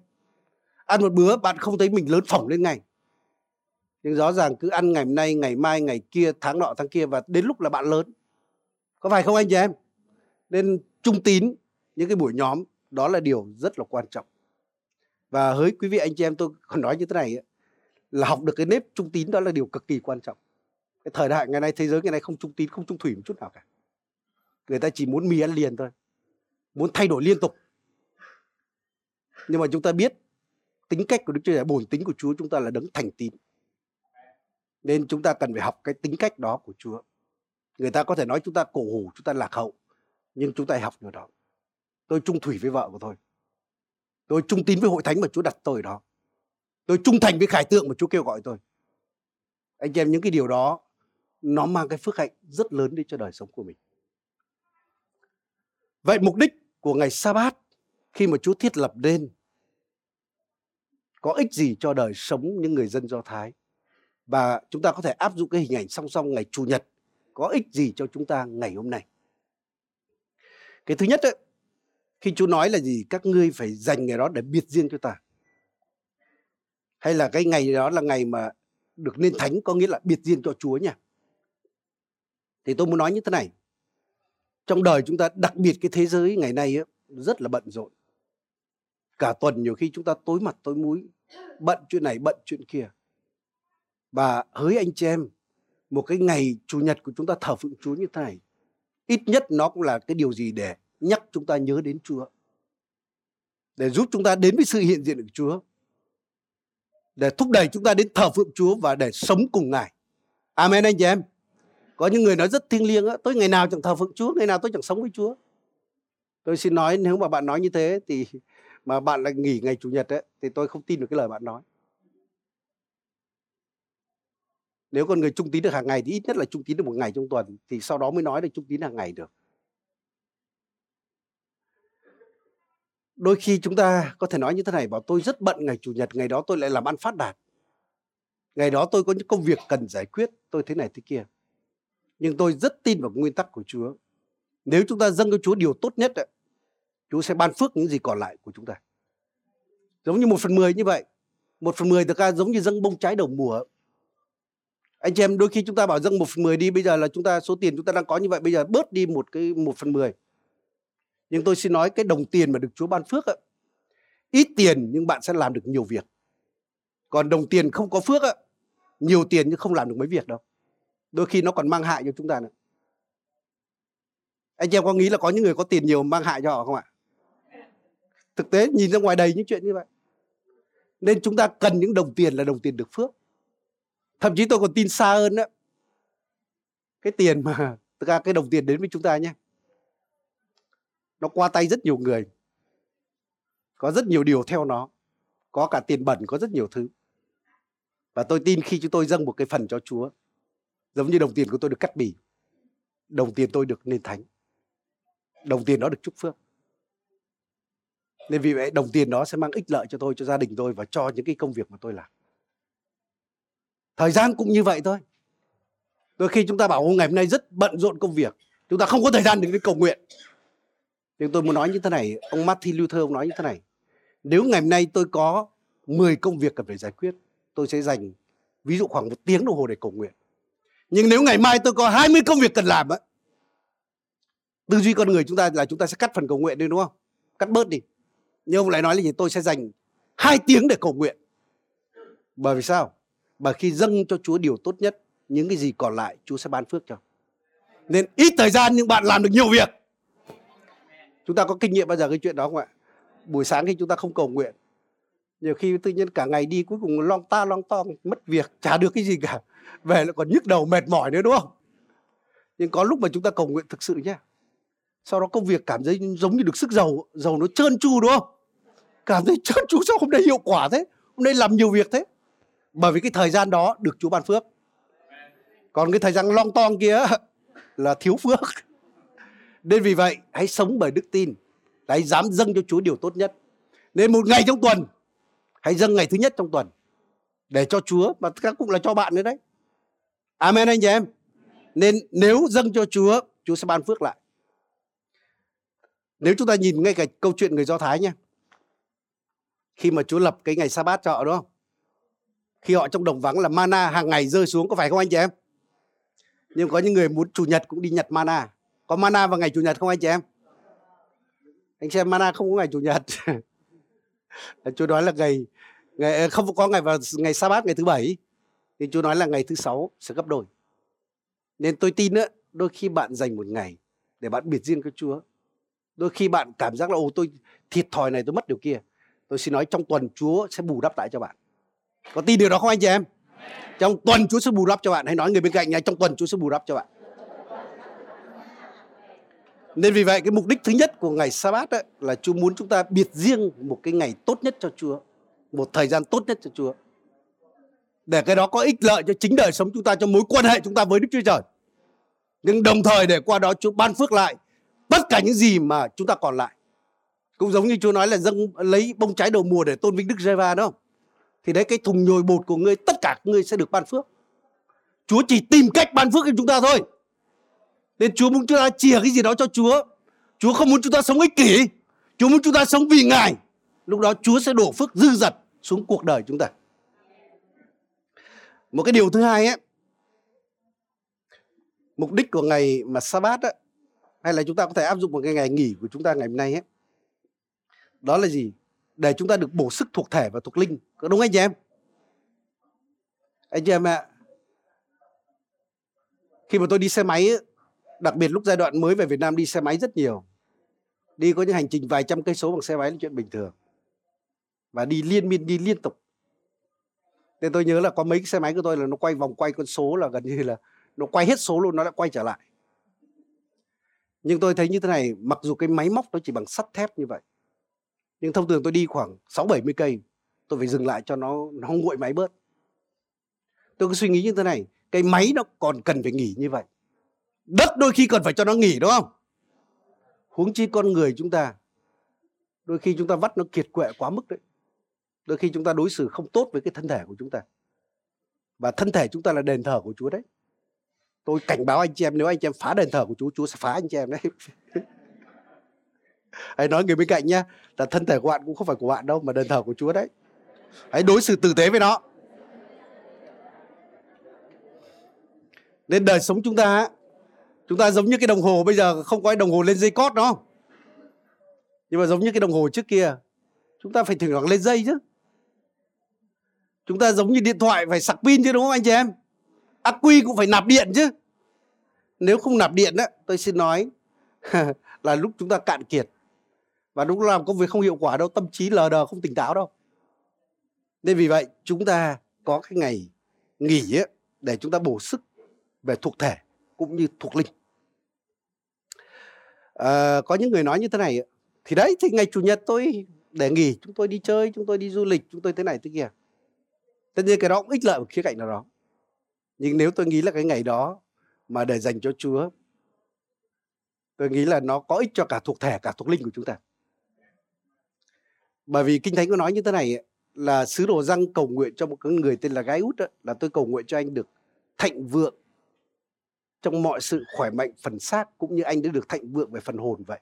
ăn một bữa bạn không thấy mình lớn phỏng lên ngày nhưng rõ ràng cứ ăn ngày hôm nay ngày mai ngày kia tháng nọ tháng kia và đến lúc là bạn lớn. Có phải không anh chị em? Nên trung tín những cái buổi nhóm đó là điều rất là quan trọng. Và hỡi quý vị anh chị em tôi còn nói như thế này là học được cái nếp trung tín đó là điều cực kỳ quan trọng. Cái thời đại ngày nay thế giới ngày nay không trung tín không trung thủy một chút nào cả. Người ta chỉ muốn mì ăn liền thôi muốn thay đổi liên tục. Nhưng mà chúng ta biết tính cách của Đức Chúa Trời, bổn tính của Chúa chúng ta là đấng thành tín. Nên chúng ta cần phải học cái tính cách đó của Chúa. Người ta có thể nói chúng ta cổ hủ, chúng ta lạc hậu, nhưng chúng ta học điều đó. Tôi trung thủy với vợ của tôi. Tôi trung tín với hội thánh mà Chúa đặt tôi đó. Tôi trung thành với khải tượng mà Chúa kêu gọi tôi. Anh em những cái điều đó nó mang cái phước hạnh rất lớn đến cho đời sống của mình. Vậy mục đích của ngày sa bát khi mà Chúa thiết lập lên có ích gì cho đời sống những người dân Do Thái? Và chúng ta có thể áp dụng cái hình ảnh song song ngày chủ nhật có ích gì cho chúng ta ngày hôm nay. Cái thứ nhất ấy, khi Chúa nói là gì? Các ngươi phải dành ngày đó để biệt riêng cho ta. Hay là cái ngày đó là ngày mà được nên thánh có nghĩa là biệt riêng cho Chúa nha. Thì tôi muốn nói như thế này. Trong đời chúng ta đặc biệt cái thế giới ngày nay ấy, rất là bận rộn. Cả tuần nhiều khi chúng ta tối mặt tối mũi bận chuyện này bận chuyện kia và hỡi anh chị em một cái ngày chủ nhật của chúng ta thờ phượng Chúa như thế này ít nhất nó cũng là cái điều gì để nhắc chúng ta nhớ đến Chúa để giúp chúng ta đến với sự hiện diện của Chúa để thúc đẩy chúng ta đến thờ phượng Chúa và để sống cùng Ngài. Amen anh chị em. Có những người nói rất thiêng liêng á, tôi ngày nào chẳng thờ phượng Chúa, ngày nào tôi chẳng sống với Chúa. Tôi xin nói nếu mà bạn nói như thế thì mà bạn lại nghỉ ngày chủ nhật ấy, thì tôi không tin được cái lời bạn nói. Nếu con người trung tín được hàng ngày thì ít nhất là trung tín được một ngày trong tuần thì sau đó mới nói được trung tín hàng ngày được. Đôi khi chúng ta có thể nói như thế này bảo tôi rất bận ngày chủ nhật, ngày đó tôi lại làm ăn phát đạt. Ngày đó tôi có những công việc cần giải quyết, tôi thế này thế kia. Nhưng tôi rất tin vào nguyên tắc của Chúa. Nếu chúng ta dâng cho Chúa điều tốt nhất, Chúa sẽ ban phước những gì còn lại của chúng ta. Giống như một phần mười như vậy. Một phần mười thực ra giống như dâng bông trái đầu mùa. Anh chị em đôi khi chúng ta bảo dâng một phần mười đi, bây giờ là chúng ta số tiền chúng ta đang có như vậy, bây giờ bớt đi một cái một phần mười. Nhưng tôi xin nói cái đồng tiền mà được Chúa ban phước ấy, ít tiền nhưng bạn sẽ làm được nhiều việc. Còn đồng tiền không có phước ấy, nhiều tiền nhưng không làm được mấy việc đâu. Đôi khi nó còn mang hại cho chúng ta nữa. Anh chị em có nghĩ là có những người có tiền nhiều mang hại cho họ không ạ? Thực tế nhìn ra ngoài đầy những chuyện như vậy. Nên chúng ta cần những đồng tiền là đồng tiền được phước. Thậm chí tôi còn tin xa hơn đó. Cái tiền mà, tất cả cái đồng tiền đến với chúng ta nhé. Nó qua tay rất nhiều người. Có rất nhiều điều theo nó. Có cả tiền bẩn, có rất nhiều thứ. Và tôi tin khi chúng tôi dâng một cái phần cho Chúa, giống như đồng tiền của tôi được cắt bì, đồng tiền tôi được nên thánh đồng tiền đó được chúc phước nên vì vậy đồng tiền đó sẽ mang ích lợi cho tôi cho gia đình tôi và cho những cái công việc mà tôi làm thời gian cũng như vậy thôi. Đôi khi chúng ta bảo ngày hôm nay rất bận rộn công việc chúng ta không có thời gian để đi cầu nguyện. Nhưng tôi muốn nói như thế này ông Martin Luther ông nói như thế này nếu ngày hôm nay tôi có 10 công việc cần phải giải quyết tôi sẽ dành ví dụ khoảng một tiếng đồng hồ để cầu nguyện. Nhưng nếu ngày mai tôi có 20 công việc cần làm ấy, tư duy con người chúng ta là chúng ta sẽ cắt phần cầu nguyện đi đúng không? Cắt bớt đi. Nhưng ông lại nói là gì? Tôi sẽ dành hai tiếng để cầu nguyện. Bởi vì sao? Bởi khi dâng cho Chúa điều tốt nhất, những cái gì còn lại Chúa sẽ ban phước cho. Nên ít thời gian nhưng bạn làm được nhiều việc. Chúng ta có kinh nghiệm bao giờ cái chuyện đó không ạ? Buổi sáng khi chúng ta không cầu nguyện, nhiều khi tự nhiên cả ngày đi cuối cùng long ta long to mất việc, chả được cái gì cả. Về lại còn nhức đầu, mệt mỏi nữa, đúng không? Nhưng có lúc mà chúng ta cầu nguyện thực sự nhé sau đó công việc cảm thấy giống như được sức dầu dầu nó trơn tru, đúng không? Cảm thấy trơn tru sao hôm nay hiệu quả thế? Hôm nay làm nhiều việc thế? Bởi vì cái thời gian đó được Chúa ban phước. Còn cái thời gian long tong kia là thiếu phước. Nên vì vậy, hãy sống bởi đức tin. Hãy dám dâng cho Chúa điều tốt nhất. Nên một ngày trong tuần, hãy dâng ngày thứ nhất trong tuần. Để cho Chúa và các cũng là cho bạn nữa đấy. Amen anh chị em. Nên nếu dâng cho Chúa Chúa sẽ ban phước lại. Nếu chúng ta nhìn ngay cái câu chuyện người Do Thái nhé. Khi mà Chúa lập cái ngày sa bát cho họ, đúng không? Khi họ trong đồng vắng là mana hàng ngày rơi xuống có phải không anh chị em? Nhưng có những người muốn chủ nhật cũng đi nhặt mana. Có mana vào ngày chủ nhật không anh chị em? Anh xem mana không có ngày chủ nhật. Chú nói là ngày ngày ờ, không có ngày vào ngày sa bát ngày thứ bảy thì chú nói là ngày thứ sáu sẽ gấp đôi. Nên tôi tin đó, đôi khi bạn dành một ngày để bạn biệt riêng với Chúa đôi khi bạn cảm giác là ô tôi thiệt thòi này tôi mất điều kia tôi xin nói trong tuần Chúa sẽ bù đắp lại cho bạn có tin điều đó không anh chị em? Trong tuần Chúa sẽ bù đắp cho bạn. Hãy nói người bên cạnh nhà trong tuần Chúa sẽ bù đắp cho bạn. Nên vì vậy, cái mục đích thứ nhất của ngày sa bát là Chúa muốn chúng ta biệt riêng một cái ngày tốt nhất cho Chúa, một thời gian tốt nhất cho Chúa. Để cái đó có ích lợi cho chính đời sống chúng ta, cho mối quan hệ chúng ta với Đức Chúa Trời. Nhưng đồng thời để qua đó Chúa ban phước lại tất cả những gì mà chúng ta còn lại. Cũng giống như Chúa nói là dâng, lấy bông trái đầu mùa để tôn vinh Đức giê va đúng không thì đấy cái thùng nhồi bột của ngươi tất cả ngươi sẽ được ban phước Chúa chỉ tìm cách ban phước cho chúng ta thôi. Nên Chúa muốn chúng ta chia cái gì đó cho Chúa. Chúa không muốn chúng ta sống ích kỷ. Chúa muốn chúng ta sống vì Ngài. Lúc đó Chúa sẽ đổ phước dư dật xuống cuộc đời chúng ta. Một cái điều thứ hai ấy, mục đích của ngày mà Sa-bát á, hay là chúng ta có thể áp dụng một cái ngày nghỉ của chúng ta ngày hôm nay ấy, đó là gì? Để chúng ta được bổ sức thuộc thể và thuộc linh. Có đúng anh chị em? Anh chị em ạ, khi mà tôi đi xe máy đặc biệt lúc giai đoạn mới về Việt Nam đi xe máy rất nhiều đi có những hành trình vài trăm cây số bằng xe máy là chuyện bình thường và đi liên miên đi liên tục nên tôi nhớ là có mấy cái xe máy của tôi là nó quay vòng quay con số là gần như là nó quay hết số luôn nó lại quay trở lại nhưng tôi thấy như thế này mặc dù cái máy móc nó chỉ bằng sắt thép như vậy nhưng thông thường tôi đi khoảng sáu bảy mươi cây, tôi phải dừng lại cho nó nó nguội máy bớt. Tôi cứ suy nghĩ như thế này, cái máy nó còn cần phải nghỉ như vậy. Đất đôi khi cần phải cho nó nghỉ, đúng không? Huống chi con người chúng ta, đôi khi chúng ta vắt nó kiệt quệ quá mức đấy. Đôi khi chúng ta đối xử không tốt với cái thân thể của chúng ta. Và thân thể chúng ta là đền thờ của Chúa đấy. Tôi cảnh báo anh chị em, nếu anh chị em phá đền thờ của Chúa Chúa sẽ phá anh chị em đấy. hãy nói người bên cạnh nhá, là thân thể của bạn cũng không phải của bạn đâu, mà đền thờ của Chúa đấy. Hãy đối xử tử tế với nó. Nên đời sống chúng ta chúng ta giống như cái đồng hồ bây giờ, không có cái đồng hồ lên dây cót đó nhưng mà giống như cái đồng hồ trước kia, chúng ta phải thỉnh thoảng lên dây chứ. Chúng ta giống như điện thoại phải sạc pin chứ, đúng không anh chị em? Ắc quy cũng phải nạp điện chứ. Nếu không nạp điện á, tôi xin nói là lúc chúng ta cạn kiệt và lúc làm công việc không hiệu quả đâu tâm trí lờ đờ không tỉnh táo đâu. Nên vì vậy chúng ta có cái ngày nghỉ ấy, để chúng ta bổ sức về thuộc thể cũng như thuộc linh. À, có những người nói như thế này thì đấy thì ngày chủ nhật tôi để nghỉ chúng tôi đi chơi chúng tôi đi du lịch chúng tôi thế này thế kia. Tất nhiên cái đó cũng ích lợi một khía cạnh nào đó. Nhưng nếu tôi nghĩ là cái ngày đó mà để dành cho chúa tôi nghĩ là nó có ích cho cả thuộc thể cả thuộc linh của chúng ta bởi vì kinh thánh có nói như thế này là sứ đồ răng cầu nguyện cho một cái người tên là gái út đó, là tôi cầu nguyện cho anh được thạnh vượng trong mọi sự khỏe mạnh phần xác cũng như anh đã được thạnh vượng về phần hồn vậy.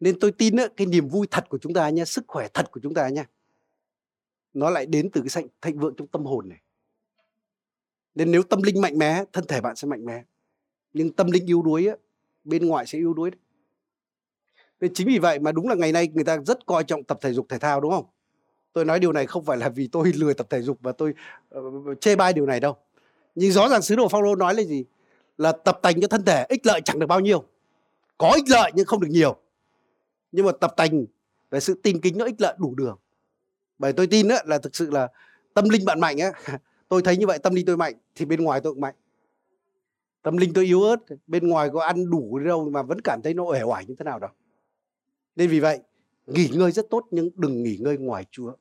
Nên tôi tin á, cái niềm vui thật của chúng ta nha, sức khỏe thật của chúng ta nha. Nó lại đến từ cái thạnh, thạnh vượng trong tâm hồn này. Nên nếu tâm linh mạnh mẽ, thân thể bạn sẽ mạnh mẽ. Nhưng tâm linh yếu đuối bên ngoài sẽ yếu đuối. Đấy. Nên chính vì vậy mà đúng là ngày nay người ta rất coi trọng tập thể dục thể thao đúng không? Tôi nói điều này không phải là vì tôi lười tập thể dục và tôi uh, chê bai điều này đâu. Nhưng rõ ràng sứ đồ Phaolô nói là gì? là tập tành cho thân thể ích lợi chẳng được bao nhiêu có ích lợi nhưng không được nhiều nhưng mà tập tành về sự tin kính nó ích lợi đủ đường bởi tôi tin đó, là thực sự là tâm linh bạn mạnh á tôi thấy như vậy tâm linh tôi mạnh thì bên ngoài tôi cũng mạnh tâm linh tôi yếu ớt bên ngoài có ăn đủ đâu mà vẫn cảm thấy nó uể oải như thế nào đâu nên vì vậy nghỉ ngơi rất tốt nhưng đừng nghỉ ngơi ngoài Chúa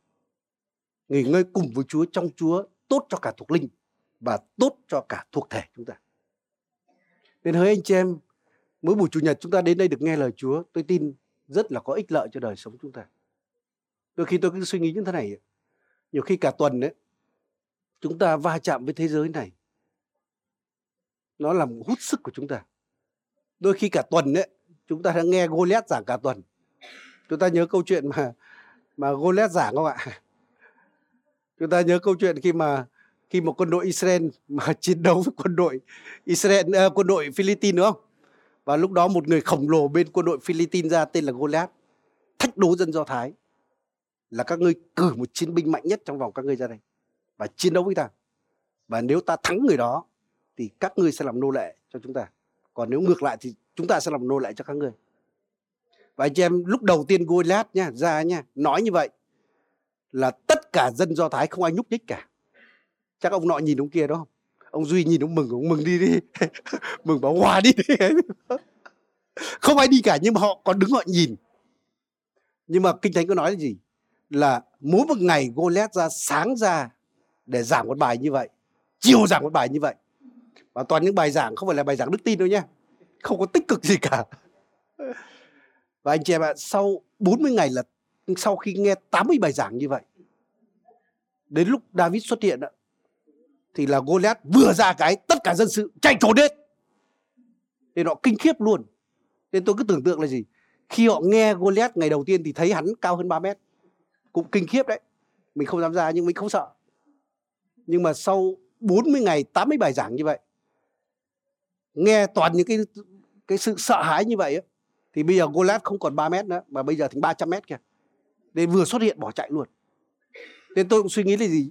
nghỉ ngơi cùng với Chúa trong Chúa tốt cho cả thuộc linh và tốt cho cả thuộc thể chúng ta nên hỡi anh chị em, mỗi buổi chủ nhật chúng ta đến đây được nghe lời Chúa, tôi tin rất là có ích lợi cho đời sống chúng ta. Đôi khi tôi cứ suy nghĩ như thế này, nhiều khi cả tuần đấy, chúng ta va chạm với thế giới này, nó làm hút sức của chúng ta. Đôi khi cả tuần đấy, chúng ta đã nghe Goliath giảng cả tuần. Chúng ta nhớ câu chuyện mà mà Goliath giảng không ạ? Chúng ta nhớ câu chuyện khi mà khi một quân đội Israel mà chiến đấu với quân đội Israel uh, quân đội Philippines đúng không? Và lúc đó một người khổng lồ bên quân đội Philippines ra tên là Goliath thách đố dân Do Thái là các ngươi cử một chiến binh mạnh nhất trong vòng các ngươi ra đây và chiến đấu với ta. Và nếu ta thắng người đó thì các ngươi sẽ làm nô lệ cho chúng ta. Còn nếu ngược lại thì chúng ta sẽ làm nô lệ cho các ngươi. Và anh chị em, lúc đầu tiên Goliath nha, ra nha, nói như vậy, là tất cả dân Do Thái không ai nhúc nhích cả. Chắc ông nọ nhìn ông kia đó không ông duy nhìn ông mừng ông mừng đi đi, mừng bảo hòa đi đi. Không ai đi cả, nhưng mà họ còn đứng họ nhìn. Nhưng mà kinh thánh có nói là gì? Là mỗi một ngày Goliath ra sáng ra để giảng một bài như vậy, chiều giảng một bài như vậy. Và toàn những bài giảng không phải là bài giảng đức tin đâu nhé không có tích cực gì cả và anh chị em ạ sau 40 ngày là sau khi nghe 80 bài giảng như vậy đến lúc David xuất hiện thì là Goliath vừa ra cái tất cả dân sự chạy trốn hết. Nên họ kinh khiếp luôn. Nên tôi cứ tưởng tượng là gì? Khi họ nghe Goliath ngày đầu tiên thì thấy hắn cao hơn 3 mét. Cũng kinh khiếp đấy. Mình không dám ra nhưng mình không sợ. Nhưng mà sau 40 ngày 80 bài giảng như vậy nghe toàn những cái cái sự sợ hãi như vậy ấy, thì bây giờ Golat không còn 3 mét nữa, mà bây giờ thành 300 mét kìa. Nên vừa xuất hiện bỏ chạy luôn. Nên tôi cũng suy nghĩ là gì?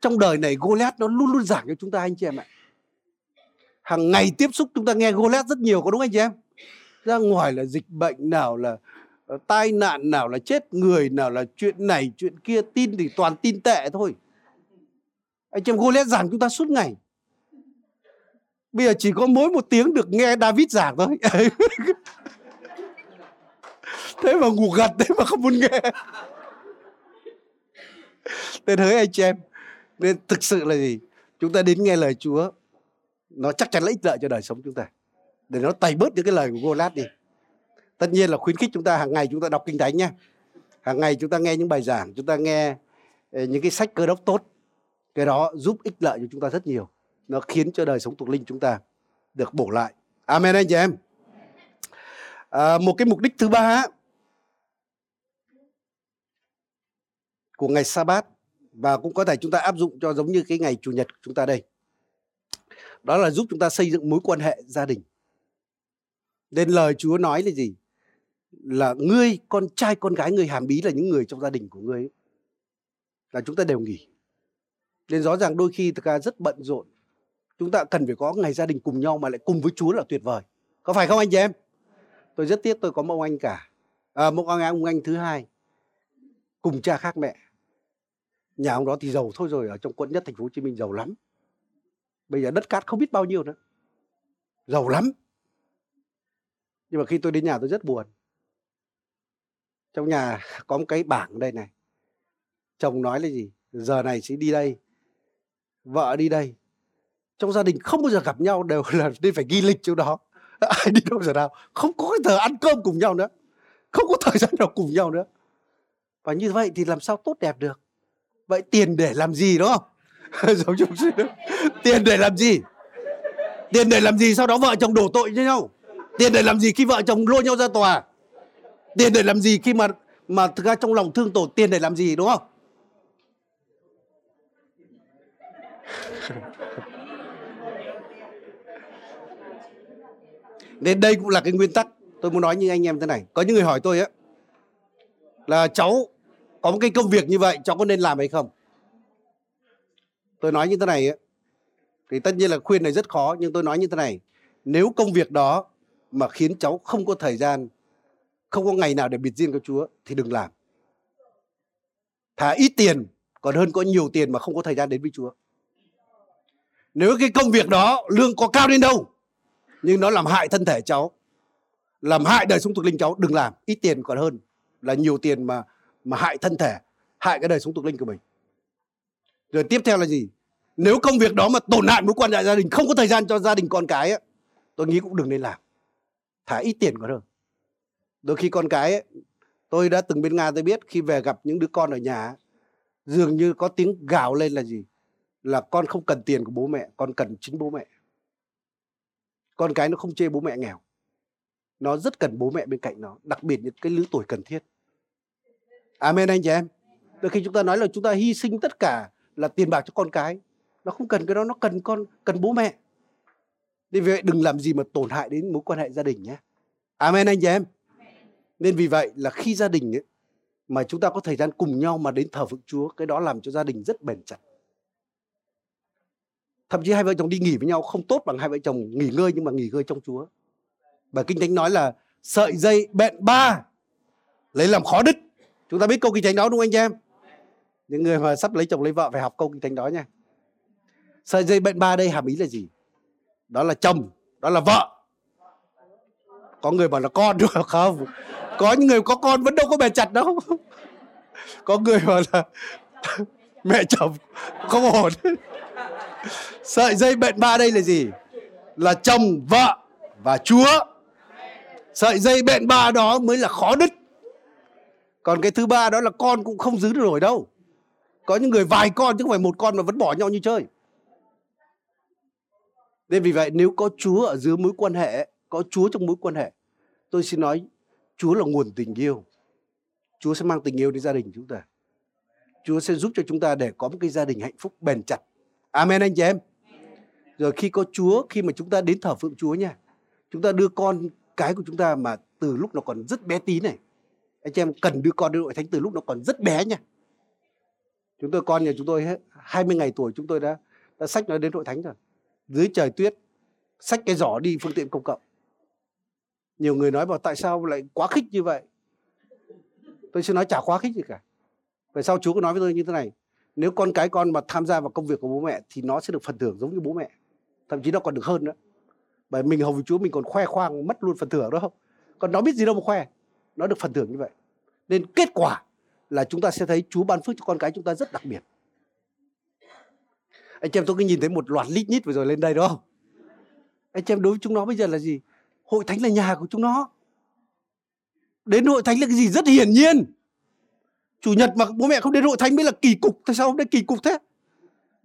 Trong đời này Golat nó luôn luôn giảng cho chúng ta, anh chị em ạ. Hàng ngày tiếp xúc chúng ta nghe Golat rất nhiều, có đúng anh chị em? Ra ngoài là dịch bệnh, nào là ờ, tai nạn, nào là chết người, nào là chuyện này, chuyện kia, tin thì toàn tin tệ thôi. Anh chị em Golat giảng chúng ta suốt ngày. Bây giờ chỉ có mỗi một tiếng được nghe David giảng thôi. thế mà ngủ gật thế mà không muốn nghe. Nên hỡi anh chị em nên thực sự là gì? Chúng ta đến nghe lời Chúa nó chắc chắn là ích lợi cho đời sống chúng ta. Để nó tẩy bớt những cái lời của Golat đi. Tất nhiên là khuyến khích chúng ta hàng ngày chúng ta đọc kinh thánh nhé hàng ngày chúng ta nghe những bài giảng chúng ta nghe ờ, những cái sách cơ đốc tốt. Cái đó giúp ích lợi cho chúng ta rất nhiều. Nó khiến cho đời sống thuộc linh chúng ta được bổ lại. Amen anh chị em. À, một cái mục đích thứ ba của ngày sa bát và cũng có thể chúng ta áp dụng cho giống như cái ngày chủ nhật của chúng ta đây. Đó là giúp chúng ta xây dựng mối quan hệ gia đình. Nên lời Chúa nói là gì? Là ngươi con trai con gái người hàm bí là những người trong gia đình của ngươi ấy. là chúng ta đều nghỉ. Nên rõ ràng đôi khi ta rất bận rộn. Chúng ta cần phải có ngày gia đình cùng nhau mà lại cùng với Chúa là tuyệt vời. Có phải không anh chị em? Tôi rất tiếc tôi có một ông anh cả. À, một ông anh ông anh thứ hai. Cùng cha khác mẹ nhà ông đó thì giàu thôi rồi, ở trong quận nhất thành phố Hồ Chí Minh giàu lắm. Bây giờ đất cát không biết bao nhiêu nữa. Giàu lắm. Nhưng mà khi tôi đến nhà tôi rất buồn. Trong nhà có một cái bảng đây này. Chồng nói là gì? Giờ này sẽ đi đây. Vợ đi đây. Trong gia đình không bao giờ gặp nhau đều là nên phải ghi lịch chỗ đó. Ai đi đâu giờ nào. Không có cái thời ăn cơm cùng nhau nữa. Không có thời gian nào cùng nhau nữa. Và như vậy thì làm sao tốt đẹp được? Vậy tiền để làm gì đúng không giống chúng tiền để làm gì? Tiền để làm gì sau đó vợ chồng đổ tội cho nhau? Tiền để làm gì khi vợ chồng lôi nhau ra tòa? Tiền để làm gì khi mà mà thực ra trong lòng thương tổ tiền để làm gì, đúng không? Nên đây cũng là cái nguyên tắc. Tôi muốn nói như anh em thế này. Có những người hỏi tôi á, là cháu có một cái công việc như vậy cháu có nên làm hay không? Tôi nói như thế này ấy, thì tất nhiên là khuyên này rất khó nhưng tôi nói như thế này. Nếu công việc đó mà khiến cháu không có thời gian không có ngày nào để biệt riêng cho Chúa thì đừng làm. Thà ít tiền còn hơn có nhiều tiền mà không có thời gian đến với Chúa. Nếu cái công việc đó lương có cao đến đâu nhưng nó làm hại thân thể cháu làm hại đời sống thuộc linh cháu đừng làm. Ít tiền còn hơn là nhiều tiền mà mà hại thân thể hại cái đời sống tục linh của mình. Rồi tiếp theo là gì? Nếu công việc đó mà tổn hại mối quan hệ gia đình không có thời gian cho gia đình con cái ấy, tôi nghĩ cũng đừng nên làm. Thả ít tiền có được. Đôi khi con cái ấy, tôi đã từng bên nga tôi biết khi về gặp những đứa con ở nhà dường như có tiếng gào lên là gì? Là con không cần tiền của bố mẹ con cần chính bố mẹ. Con cái nó không chê bố mẹ nghèo. Nó rất cần bố mẹ bên cạnh nó đặc biệt những cái lứa tuổi cần thiết amen anh chị em. Đôi khi chúng ta nói là chúng ta hy sinh tất cả là tiền bạc cho con cái. Nó không cần cái đó nó cần con cần bố mẹ. Vì vậy đừng làm gì mà tổn hại đến mối quan hệ gia đình nhé. Amen anh chị em. Nên vì vậy là khi gia đình ấy, mà chúng ta có thời gian cùng nhau mà đến thờ phượng Chúa cái đó làm cho gia đình rất bền chặt. Thậm chí hai vợ chồng đi nghỉ với nhau không tốt bằng hai vợ chồng nghỉ ngơi nhưng mà nghỉ ngơi trong Chúa. Và kinh thánh nói là sợi dây bện ba lấy làm khó đứt chúng ta biết câu kinh thánh đó đúng không anh chị em? Những người mà sắp lấy chồng lấy vợ phải học câu kinh thánh đó nha. Sợi dây bệnh ba đây hàm ý là gì? Đó là chồng, đó là vợ. Có người bảo là con đúng không? Có những người có con vẫn đâu có bè chặt đâu. Có người bảo là mẹ chồng không ổn. Sợi dây bệnh ba đây là gì? Là chồng, vợ và chúa. Sợi dây bệnh ba đó mới là khó đứt còn cái thứ ba đó là con cũng không giữ được nổi đâu. Có những người vài con chứ không phải một con mà vẫn bỏ nhau như chơi. Nên vì vậy nếu có Chúa ở dưới mối quan hệ, có Chúa trong mối quan hệ, tôi xin nói Chúa là nguồn tình yêu. Chúa sẽ mang tình yêu đến gia đình chúng ta. Chúa sẽ giúp cho chúng ta để có một cái gia đình hạnh phúc bền chặt. Amen anh chị em. Rồi khi có Chúa, khi mà chúng ta đến thờ phượng Chúa nha, chúng ta đưa con cái của chúng ta mà từ lúc nó còn rất bé tí này anh chị em cần đưa con đến hội thánh từ lúc nó còn rất bé nha. Chúng tôi, con nhà chúng tôi 20 ngày tuổi chúng tôi đã đã sách nó đến hội thánh rồi. Dưới trời tuyết sách cái giỏ đi phương tiện công cộng. Nhiều người nói bảo tại sao lại quá khích như vậy? Tôi sẽ nói chả quá khích gì cả. Vậy sao chú có nói với tôi như thế này, nếu con cái con mà tham gia vào công việc của bố mẹ thì nó sẽ được phần thưởng giống như bố mẹ, thậm chí nó còn được hơn nữa. Bởi mình hầu với chúa mình còn khoe khoang, mất luôn phần thưởng đó. Không còn nó biết gì đâu mà khoe nó được phần thưởng như vậy. Nên kết quả là chúng ta sẽ thấy chúa ban phước cho con cái chúng ta rất đặc biệt. Anh chị em, tôi cứ nhìn thấy một loạt lít nhít vừa rồi lên đây đó không? Anh chị em, đối với chúng nó bây giờ là gì? Hội thánh là nhà của chúng nó. Đến hội thánh là cái gì? Rất hiển nhiên. Chủ nhật mà bố mẹ không đến hội thánh mới là kỳ cục. Tại sao hôm nay kỳ cục thế?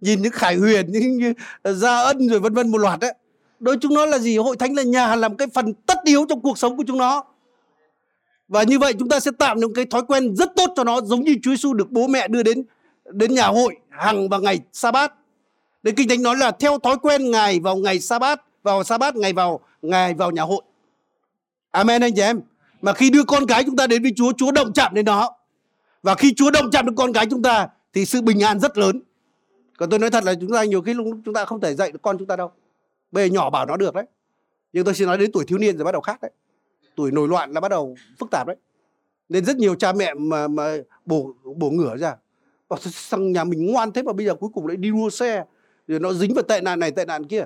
Nhìn những khải huyền, những ờ, gia ân rồi vân vân một loạt đấy. Đối chúng nó là gì? Hội thánh là nhà làm cái phần tất yếu trong cuộc sống của chúng nó và như vậy chúng ta sẽ tạo những cái thói quen rất tốt cho nó giống như Chúa Giêsu được bố mẹ đưa đến đến nhà hội hàng vào ngày sa bát Nên kinh thánh nói là theo thói quen ngài vào ngày sa bát vào sa bát ngày vào ngài vào nhà hội. Amen anh chị em. Mà khi đưa con cái chúng ta đến với Chúa, Chúa động chạm đến nó. Và khi Chúa động chạm đến con cái chúng ta thì sự bình an rất lớn. Còn tôi nói thật là chúng ta nhiều khi lúc chúng ta không thể dạy được con chúng ta đâu. Bây giờ nhỏ bảo nó được đấy. Nhưng tôi xin nói đến tuổi thiếu niên rồi bắt đầu khác đấy. Tuổi nổi loạn là bắt đầu phức tạp đấy. Nên rất nhiều cha mẹ mà mà bổ bổ ngửa ra. Bảo thằng nhà mình ngoan thế mà bây giờ cuối cùng lại đi đua xe. Rồi nó dính vào tệ nạn này, tệ nạn kia.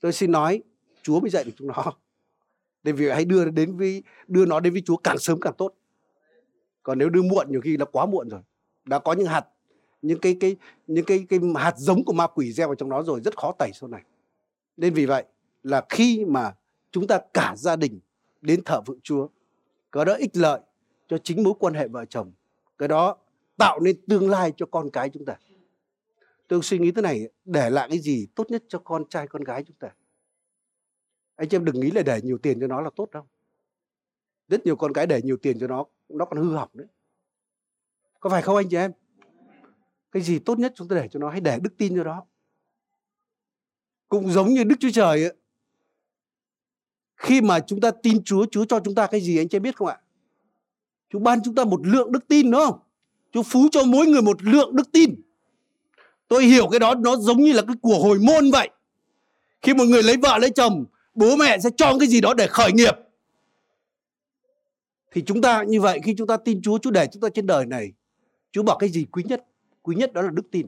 Tôi xin nói, Chúa mới dạy được chúng nó. Nên vì hãy đưa đến với, đưa nó đến với Chúa càng sớm càng tốt. Còn nếu đưa muộn, nhiều khi là quá muộn rồi. Đã có những hạt, những cái cái, những cái cái hạt giống của ma quỷ gieo vào trong nó rồi, rất khó tẩy sau này. Nên vì vậy là khi mà chúng ta cả gia đình đến thờ phượng Chúa, cái đó ích lợi cho chính mối quan hệ vợ chồng, cái đó tạo nên tương lai cho con cái chúng ta. Tôi suy nghĩ thế này, để lại cái gì tốt nhất cho con trai con gái chúng ta. Anh chị em đừng nghĩ là để nhiều tiền cho nó là tốt đâu. Rất nhiều con cái để nhiều tiền cho nó, nó còn hư hỏng đấy. Có phải không anh chị em? Cái gì tốt nhất chúng ta để cho nó, hãy để đức tin cho nó. Cũng giống như Đức Chúa Trời ấy, khi mà chúng ta tin Chúa, Chúa cho chúng ta cái gì anh chị biết không ạ? Chúa ban chúng ta một lượng đức tin đúng không? Chúa phú cho mỗi người một lượng đức tin. Tôi hiểu cái đó nó giống như là cái của hồi môn vậy. Khi một người lấy vợ lấy chồng, bố mẹ sẽ cho cái gì đó để khởi nghiệp. Thì chúng ta như vậy khi chúng ta tin Chúa, Chúa để chúng ta trên đời này, Chúa bảo cái gì quý nhất? Quý nhất đó là đức tin.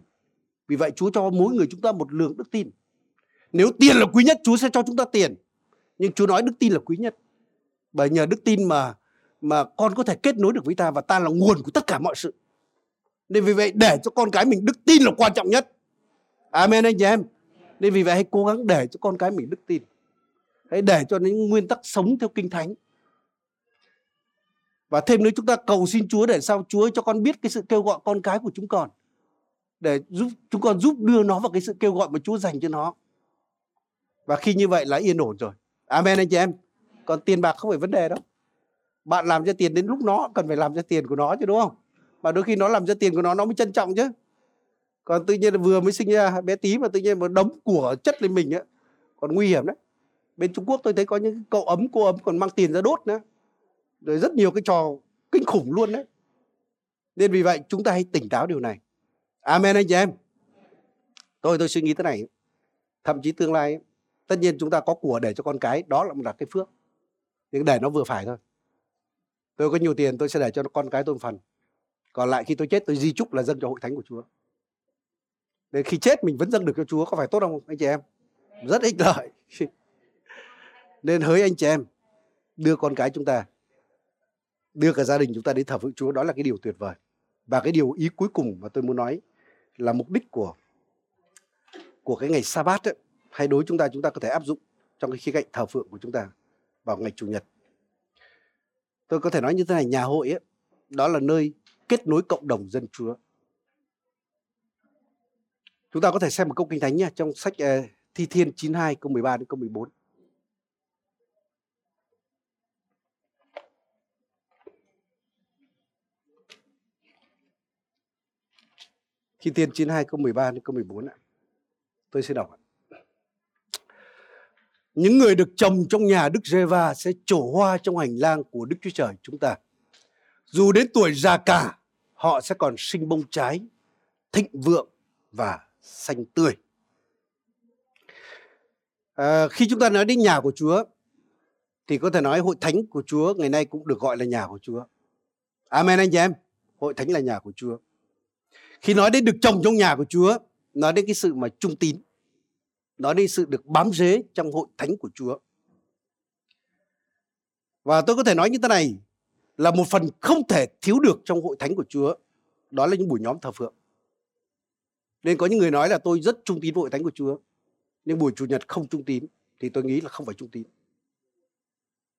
Vì vậy Chúa cho mỗi người chúng ta một lượng đức tin. Nếu tiền là quý nhất, Chúa sẽ cho chúng ta tiền. Nhưng Chúa nói đức tin là quý nhất. Bởi nhờ đức tin mà mà con có thể kết nối được với ta và ta là nguồn của tất cả mọi sự. Nên vì vậy, để cho con cái mình đức tin là quan trọng nhất. Amen anh chị em. Nên vì vậy, hãy cố gắng để cho con cái mình đức tin. Hãy để cho những nguyên tắc sống theo kinh thánh. Và thêm nữa, chúng ta cầu xin Chúa để sao Chúa cho con biết cái sự kêu gọi con cái của chúng con. Để giúp, chúng con giúp đưa nó vào cái sự kêu gọi mà Chúa dành cho nó. Và khi như vậy là yên ổn rồi. Amen anh chị em. Còn tiền bạc không phải vấn đề đâu. Bạn làm ra tiền đến lúc nó, cần phải làm ra tiền của nó chứ, đúng không? Mà đôi khi nó làm ra tiền của nó nó mới trân trọng chứ. Còn tự nhiên vừa mới sinh ra bé tí mà tự nhiên một đống của chất lên mình á, còn nguy hiểm đấy. Bên Trung Quốc tôi thấy có những cậu ấm, cô ấm còn mang tiền ra đốt nữa. Rồi rất nhiều cái trò kinh khủng luôn đấy. Nên vì vậy chúng ta hãy tỉnh táo điều này. Amen anh chị em. Tôi tôi suy nghĩ thế này. Thậm chí tương lai tất nhiên chúng ta có của để cho con cái đó là một là cái phước. Nhưng để nó vừa phải thôi. Tôi có nhiều tiền tôi sẽ để cho con cái tôi một phần. Còn lại khi tôi chết tôi di chúc là dâng cho hội thánh của chúa. Để khi chết mình vẫn dâng được cho chúa có phải tốt không anh chị em? Rất ích lợi. Nên hỡi anh chị em đưa con cái chúng ta đưa cả gia đình chúng ta đến thờ phượng chúa đó là cái điều tuyệt vời. Và cái điều ý cuối cùng mà tôi muốn nói là mục đích của của cái ngày sa bát ấy, hay đối chúng ta chúng ta có thể áp dụng trong cái khía cạnh thờ phượng của chúng ta vào ngày chủ nhật tôi có thể nói như thế này nhà hội ấy, đó là nơi kết nối cộng đồng dân chúa chúng ta có thể xem một câu kinh thánh nha trong sách uh, Thi Thiên 92 câu 13 đến câu 14. Thi Thiên 92 câu 13 đến câu 14 ạ. Tôi sẽ đọc ạ. Những người được trồng trong nhà Đức giê sẽ trổ hoa trong hành lang của Đức Chúa Trời chúng ta. Dù đến tuổi già cả, họ sẽ còn sinh bông trái, thịnh vượng và xanh tươi. À, khi chúng ta nói đến nhà của Chúa, thì có thể nói hội thánh của Chúa ngày nay cũng được gọi là nhà của Chúa. Amen anh chị em. Hội thánh là nhà của Chúa. Khi nói đến được trồng trong nhà của Chúa, nói đến cái sự mà trung tín. Nói đến sự được bám rễ trong hội thánh của Chúa. Và tôi có thể nói như thế này, là một phần không thể thiếu được trong hội thánh của Chúa. Đó là những buổi nhóm thờ phượng. Nên có những người nói là tôi rất trung tín với hội thánh của Chúa. Nhưng buổi chủ nhật không trung tín thì tôi nghĩ là không phải trung tín.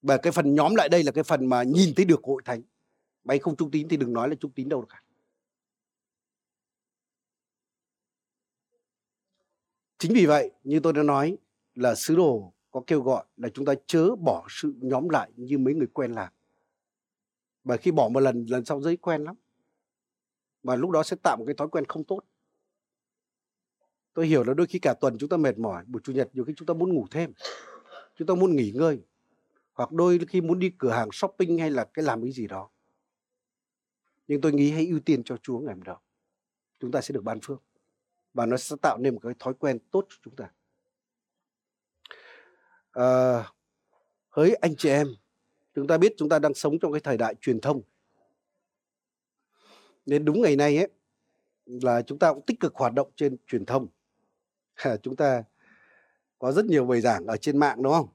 Và cái phần nhóm lại đây là cái phần mà nhìn thấy được hội thánh. Mày không trung tín thì đừng nói là trung tín đâu cả. Chính vì vậy, như tôi đã nói là sứ đồ có kêu gọi là chúng ta chớ bỏ sự nhóm lại như mấy người quen làm. Bởi khi bỏ một lần, lần sau dễ quen lắm. Và lúc đó sẽ tạo một cái thói quen không tốt. Tôi hiểu là đôi khi cả tuần chúng ta mệt mỏi, buổi chủ nhật nhiều khi chúng ta muốn ngủ thêm. Chúng ta muốn nghỉ ngơi. Hoặc đôi khi muốn đi cửa hàng shopping hay là cái làm cái gì đó. Nhưng tôi nghĩ hãy ưu tiên cho Chúa ngày hôm đó. Chúng ta sẽ được ban phước và nó sẽ tạo nên một cái thói quen tốt cho chúng ta. À, hỡi anh chị em chúng ta biết chúng ta đang sống trong cái thời đại truyền thông. Nên đúng ngày nay ấy là chúng ta cũng tích cực hoạt động trên truyền thông. Chúng ta có rất nhiều bài giảng ở trên mạng đúng không?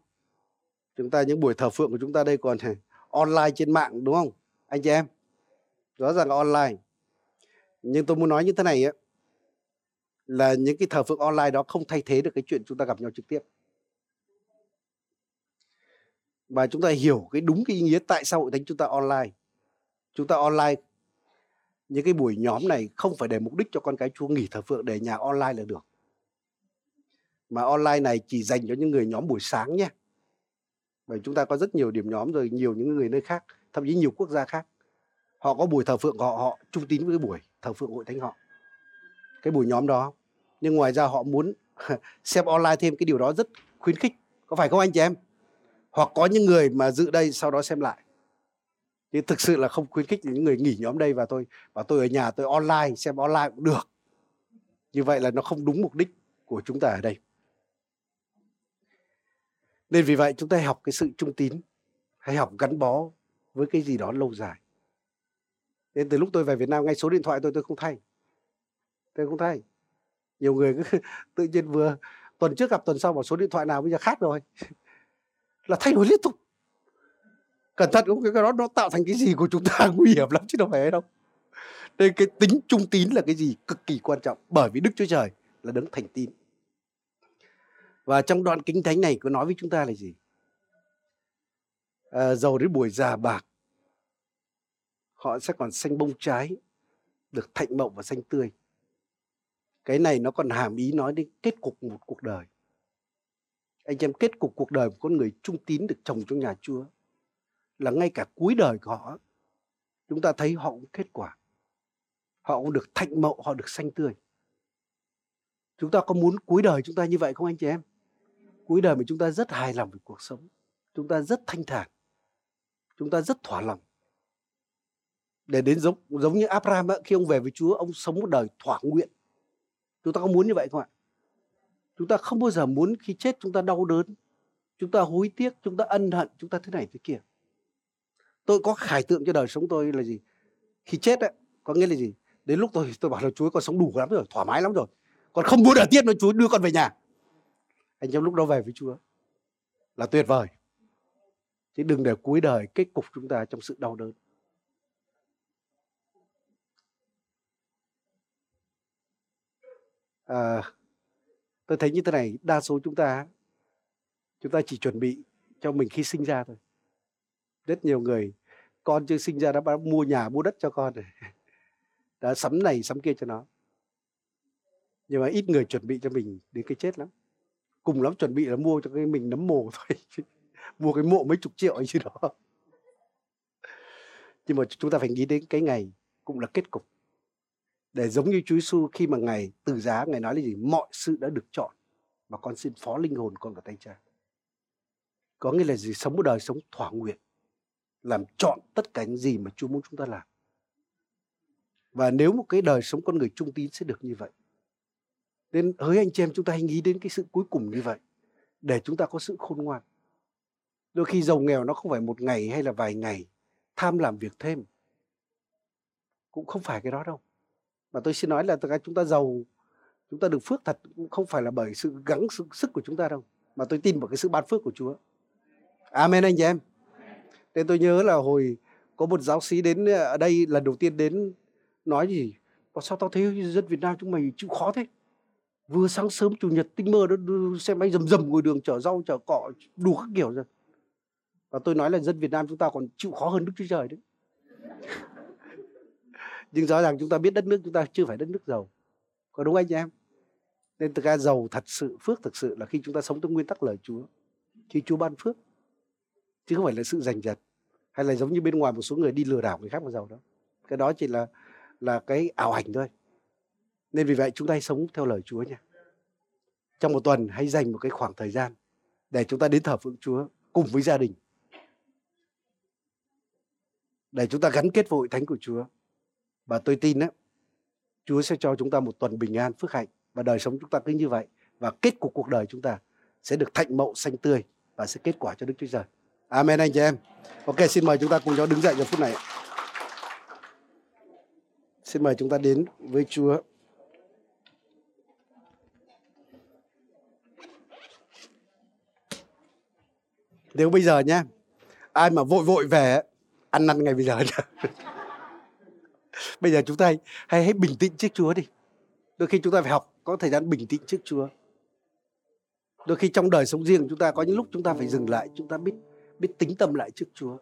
Chúng ta những buổi thờ phượng của chúng ta đây còn online trên mạng đúng không? Anh chị em rõ ràng là online. Nhưng tôi muốn nói như thế này ấy là những cái thờ phượng online đó không thay thế được cái chuyện chúng ta gặp nhau trực tiếp. Và chúng ta hiểu cái đúng cái ý nghĩa tại sao hội thánh chúng ta online. Chúng ta online, những cái buổi nhóm này không phải để mục đích cho con cái chúa nghỉ thờ phượng, để nhà online là được. Mà online này chỉ dành cho những người nhóm buổi sáng nhé. Bởi chúng ta có rất nhiều điểm nhóm rồi, nhiều những người nơi khác, thậm chí nhiều quốc gia khác. Họ có buổi thờ phượng của họ họ trung tín với cái buổi thờ phượng hội thánh họ cái buổi nhóm đó. Nhưng ngoài ra họ muốn xem online thêm cái điều đó rất khuyến khích. Có phải không anh chị em? Hoặc có những người mà dự đây sau đó xem lại. Thì thực sự là không khuyến khích những người nghỉ nhóm đây và tôi và tôi ở nhà tôi online, xem online cũng được. Như vậy là nó không đúng mục đích của chúng ta ở đây. Nên vì vậy chúng ta học cái sự trung tín. Hay học gắn bó với cái gì đó lâu dài. Nên từ lúc tôi về Việt Nam, ngay số điện thoại tôi tôi không thay thế không thay nhiều người cứ tự nhiên vừa tuần trước gặp tuần sau bảo số điện thoại nào bây giờ khác rồi. Là thay đổi liên tục. Cẩn thận cũng cái đó nó tạo thành cái gì của chúng ta nguy hiểm lắm chứ đâu phải đâu. Đây cái tính trung tín là cái gì cực kỳ quan trọng bởi vì đức chúa trời là đấng thành tín. Và trong đoạn kinh thánh này có nói với chúng ta là gì? À, giàu đến buổi già bạc họ sẽ còn xanh bông trái được thạnh mộng và xanh tươi cái này nó còn hàm ý nói đến kết cục một cuộc đời. Anh em kết cục cuộc đời của con người trung tín được trồng trong nhà chúa là ngay cả cuối đời của họ chúng ta thấy họ cũng kết quả. Họ cũng được thạnh mậu họ được xanh tươi. Chúng ta có muốn cuối đời chúng ta như vậy không anh chị em? Cuối đời mà chúng ta rất hài lòng với cuộc sống chúng ta rất thanh thản chúng ta rất thỏa lòng. Để đến giống giống như Abraham ấy, khi ông về với Chúa ông sống một đời thỏa nguyện. Chúng ta có muốn như vậy không ạ? Chúng ta không bao giờ muốn khi chết chúng ta đau đớn, chúng ta hối tiếc, chúng ta ân hận, chúng ta thế này thế kia. Tôi có khải tượng cho đời sống tôi là gì? Khi chết ấy, có nghĩa là gì? Đến lúc tôi tôi bảo là Chúa con sống đủ lắm rồi, thoải mái lắm rồi. Con không muốn ở tiếp nữa Chúa đưa con về nhà. Anh trong lúc đó về với Chúa là tuyệt vời. Chứ đừng để cuối đời kết cục chúng ta trong sự đau đớn. À, tôi thấy như thế này đa số chúng ta chúng ta chỉ chuẩn bị cho mình khi sinh ra thôi. Rất nhiều người con chưa sinh ra đã bắt mua nhà mua đất cho con rồi. Đã sắm này sắm kia cho nó. Nhưng mà ít người chuẩn bị cho mình đến cái chết lắm. Cùng lắm chuẩn bị là mua cho cái mình nấm mồ thôi mua cái mộ mấy chục triệu ấy chứ đó. Nhưng mà chúng ta phải nghĩ đến cái ngày cũng là kết cục để giống như Chúa Giêsu khi mà ngài từ giá, ngài nói là gì? Mọi sự đã được chọn và con xin phó linh hồn con vào tay cha. Có nghĩa là gì? Sống một đời sống thỏa nguyện, làm chọn tất cả những gì mà Chúa muốn chúng ta làm. Và nếu một cái đời sống con người trung tín sẽ được như vậy, nên hỡi anh chị em, chúng ta hãy nghĩ đến cái sự cuối cùng như vậy, để chúng ta có sự khôn ngoan. Đôi khi giàu nghèo nó không phải một ngày hay là vài ngày tham làm việc thêm, cũng không phải cái đó đâu mà tôi xin nói là chúng ta giàu chúng ta được phước thật cũng không phải là bởi sự gắng sức, sức của chúng ta đâu mà tôi tin vào cái sự ban phước của Chúa. Amen anh chị em. Nên tôi nhớ là hồi có một giáo sĩ đến ờ, ở đây lần đầu tiên đến nói gì sao tao thấy dân Việt Nam chúng mày chịu khó thế? Vừa sáng sớm chủ nhật tinh mơ đó xe máy rầm rầm ngồi đường chở rau chở cọ đủ các kiểu rồi. Và tôi nói là dân Việt Nam chúng ta còn chịu khó hơn Đức Chúa Trời đấy nhưng rõ ràng chúng ta biết đất nước chúng ta chưa phải đất nước giàu. Có đúng anh em? Nên thực ra giàu thật sự, phước thực sự là khi chúng ta sống theo nguyên tắc lời Chúa. Khi Chúa ban phước. Chứ không phải là sự giành giật, hay là giống như bên ngoài một số người đi lừa đảo người khác mà giàu đó cái đó chỉ là là cái ảo ảnh thôi. Nên vì vậy chúng ta hãy sống theo lời Chúa nha. Trong một tuần hãy dành một cái khoảng thời gian để chúng ta đến thờ phượng Chúa cùng với gia đình. Để chúng ta gắn kết với hội thánh của Chúa và tôi tin đó Chúa sẽ cho chúng ta một tuần bình an phước hạnh và đời sống chúng ta cứ như vậy và kết cục cuộc đời chúng ta sẽ được thạnh mậu xanh tươi và sẽ kết quả cho Đức Chúa Trời. Amen anh chị em. Ok, xin mời chúng ta cùng nhau đứng dậy giờ phút này. Xin mời chúng ta đến với Chúa. Nếu bây giờ nhé ai mà vội vội về ăn năn ngày bây giờ bây giờ chúng ta hãy, hãy, hãy bình tĩnh trước Chúa đi. Đôi khi chúng ta phải học có thời gian bình tĩnh trước Chúa. Đôi khi trong đời sống riêng chúng ta có những lúc chúng ta phải dừng lại, chúng ta biết biết tính tâm lại trước Chúa.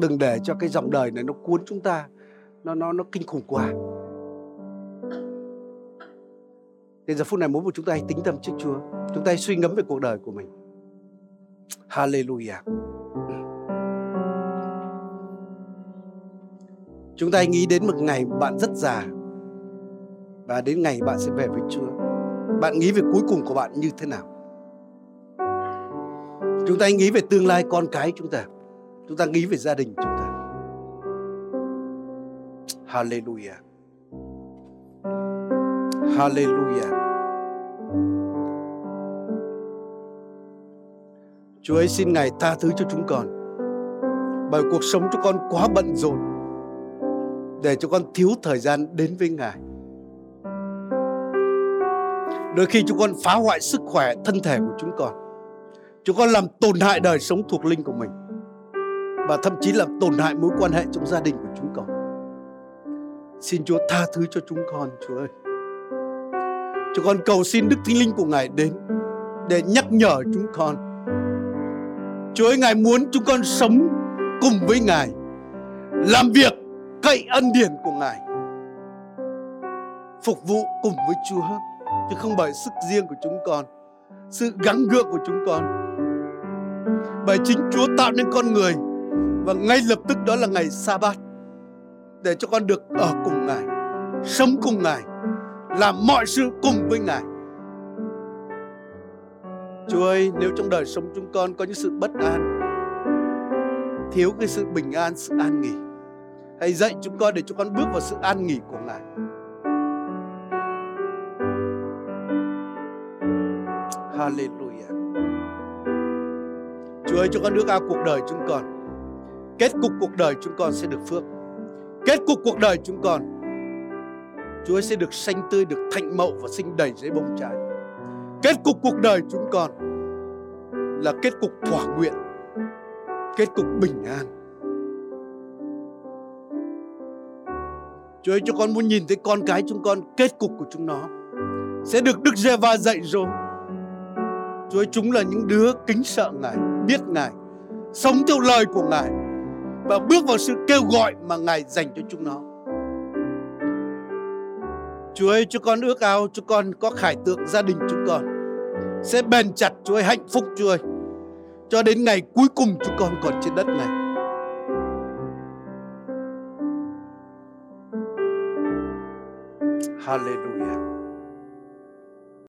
Đừng để cho cái dòng đời này nó cuốn chúng ta, nó nó nó kinh khủng quá. Đến giờ phút này muốn một chúng ta hãy tính tâm trước Chúa. Chúng ta hãy suy ngẫm về cuộc đời của mình. Hallelujah. Chúng ta hãy nghĩ đến một ngày bạn rất già, và đến ngày bạn sẽ về với Chúa. Bạn nghĩ về cuối cùng của bạn như thế nào? Chúng ta hãy nghĩ về tương lai con cái chúng ta. Chúng ta nghĩ về gia đình chúng ta. Hallelujah. Hallelujah. Chúa ấy xin Ngài tha thứ cho chúng con bởi cuộc sống chúng con quá bận rộn để cho con thiếu thời gian đến với Ngài. Đôi khi chúng con phá hoại sức khỏe thân thể của chúng con. Chúng con làm tổn hại đời sống thuộc linh của mình và thậm chí là tổn hại mối quan hệ trong gia đình của chúng con. Xin Chúa tha thứ cho chúng con, Chúa ơi. Chúng con cầu xin Đức Thánh Linh của Ngài đến để nhắc nhở chúng con. Chúa ơi, Ngài muốn chúng con sống cùng với Ngài, làm việc cậy ân điển của Ngài. Phục vụ cùng với Chúa, chứ không bởi sức riêng của chúng con, sự gắng gượng của chúng con. Bởi chính Chúa tạo nên con người, và ngay lập tức đó là ngày sa bát để cho con được ở cùng Ngài, sống cùng Ngài, làm mọi sự cùng với Ngài. Chúa ơi, nếu trong đời sống chúng con có những sự bất an, thiếu cái sự bình an, sự an nghỉ Hãy dạy chúng con để chúng con bước vào sự an nghỉ của Ngài. Hallelujah. Chúa ơi, cho con nước ao cuộc đời chúng con. Kết cục cuộc đời chúng con sẽ được phước. Kết cục cuộc đời chúng con Chúa ơi, sẽ được xanh tươi, được thạnh mậu và sinh đầy dưới bông trái. Kết cục cuộc đời chúng con là kết cục thỏa nguyện, kết cục bình an Chúa ơi cho con muốn nhìn thấy con cái chúng con kết cục của chúng nó sẽ được Đức Giê-va dạy dỗ. Chúa ơi chúng là những đứa kính sợ Ngài, biết Ngài, sống theo lời của Ngài và bước vào sự kêu gọi mà Ngài dành cho chúng nó. Chúa ơi cho con ước ao cho con có khải tượng gia đình chúng con sẽ bền chặt Chúa ơi, hạnh phúc Chúa ơi. Cho đến ngày cuối cùng chúng con còn trên đất này. Hallelujah.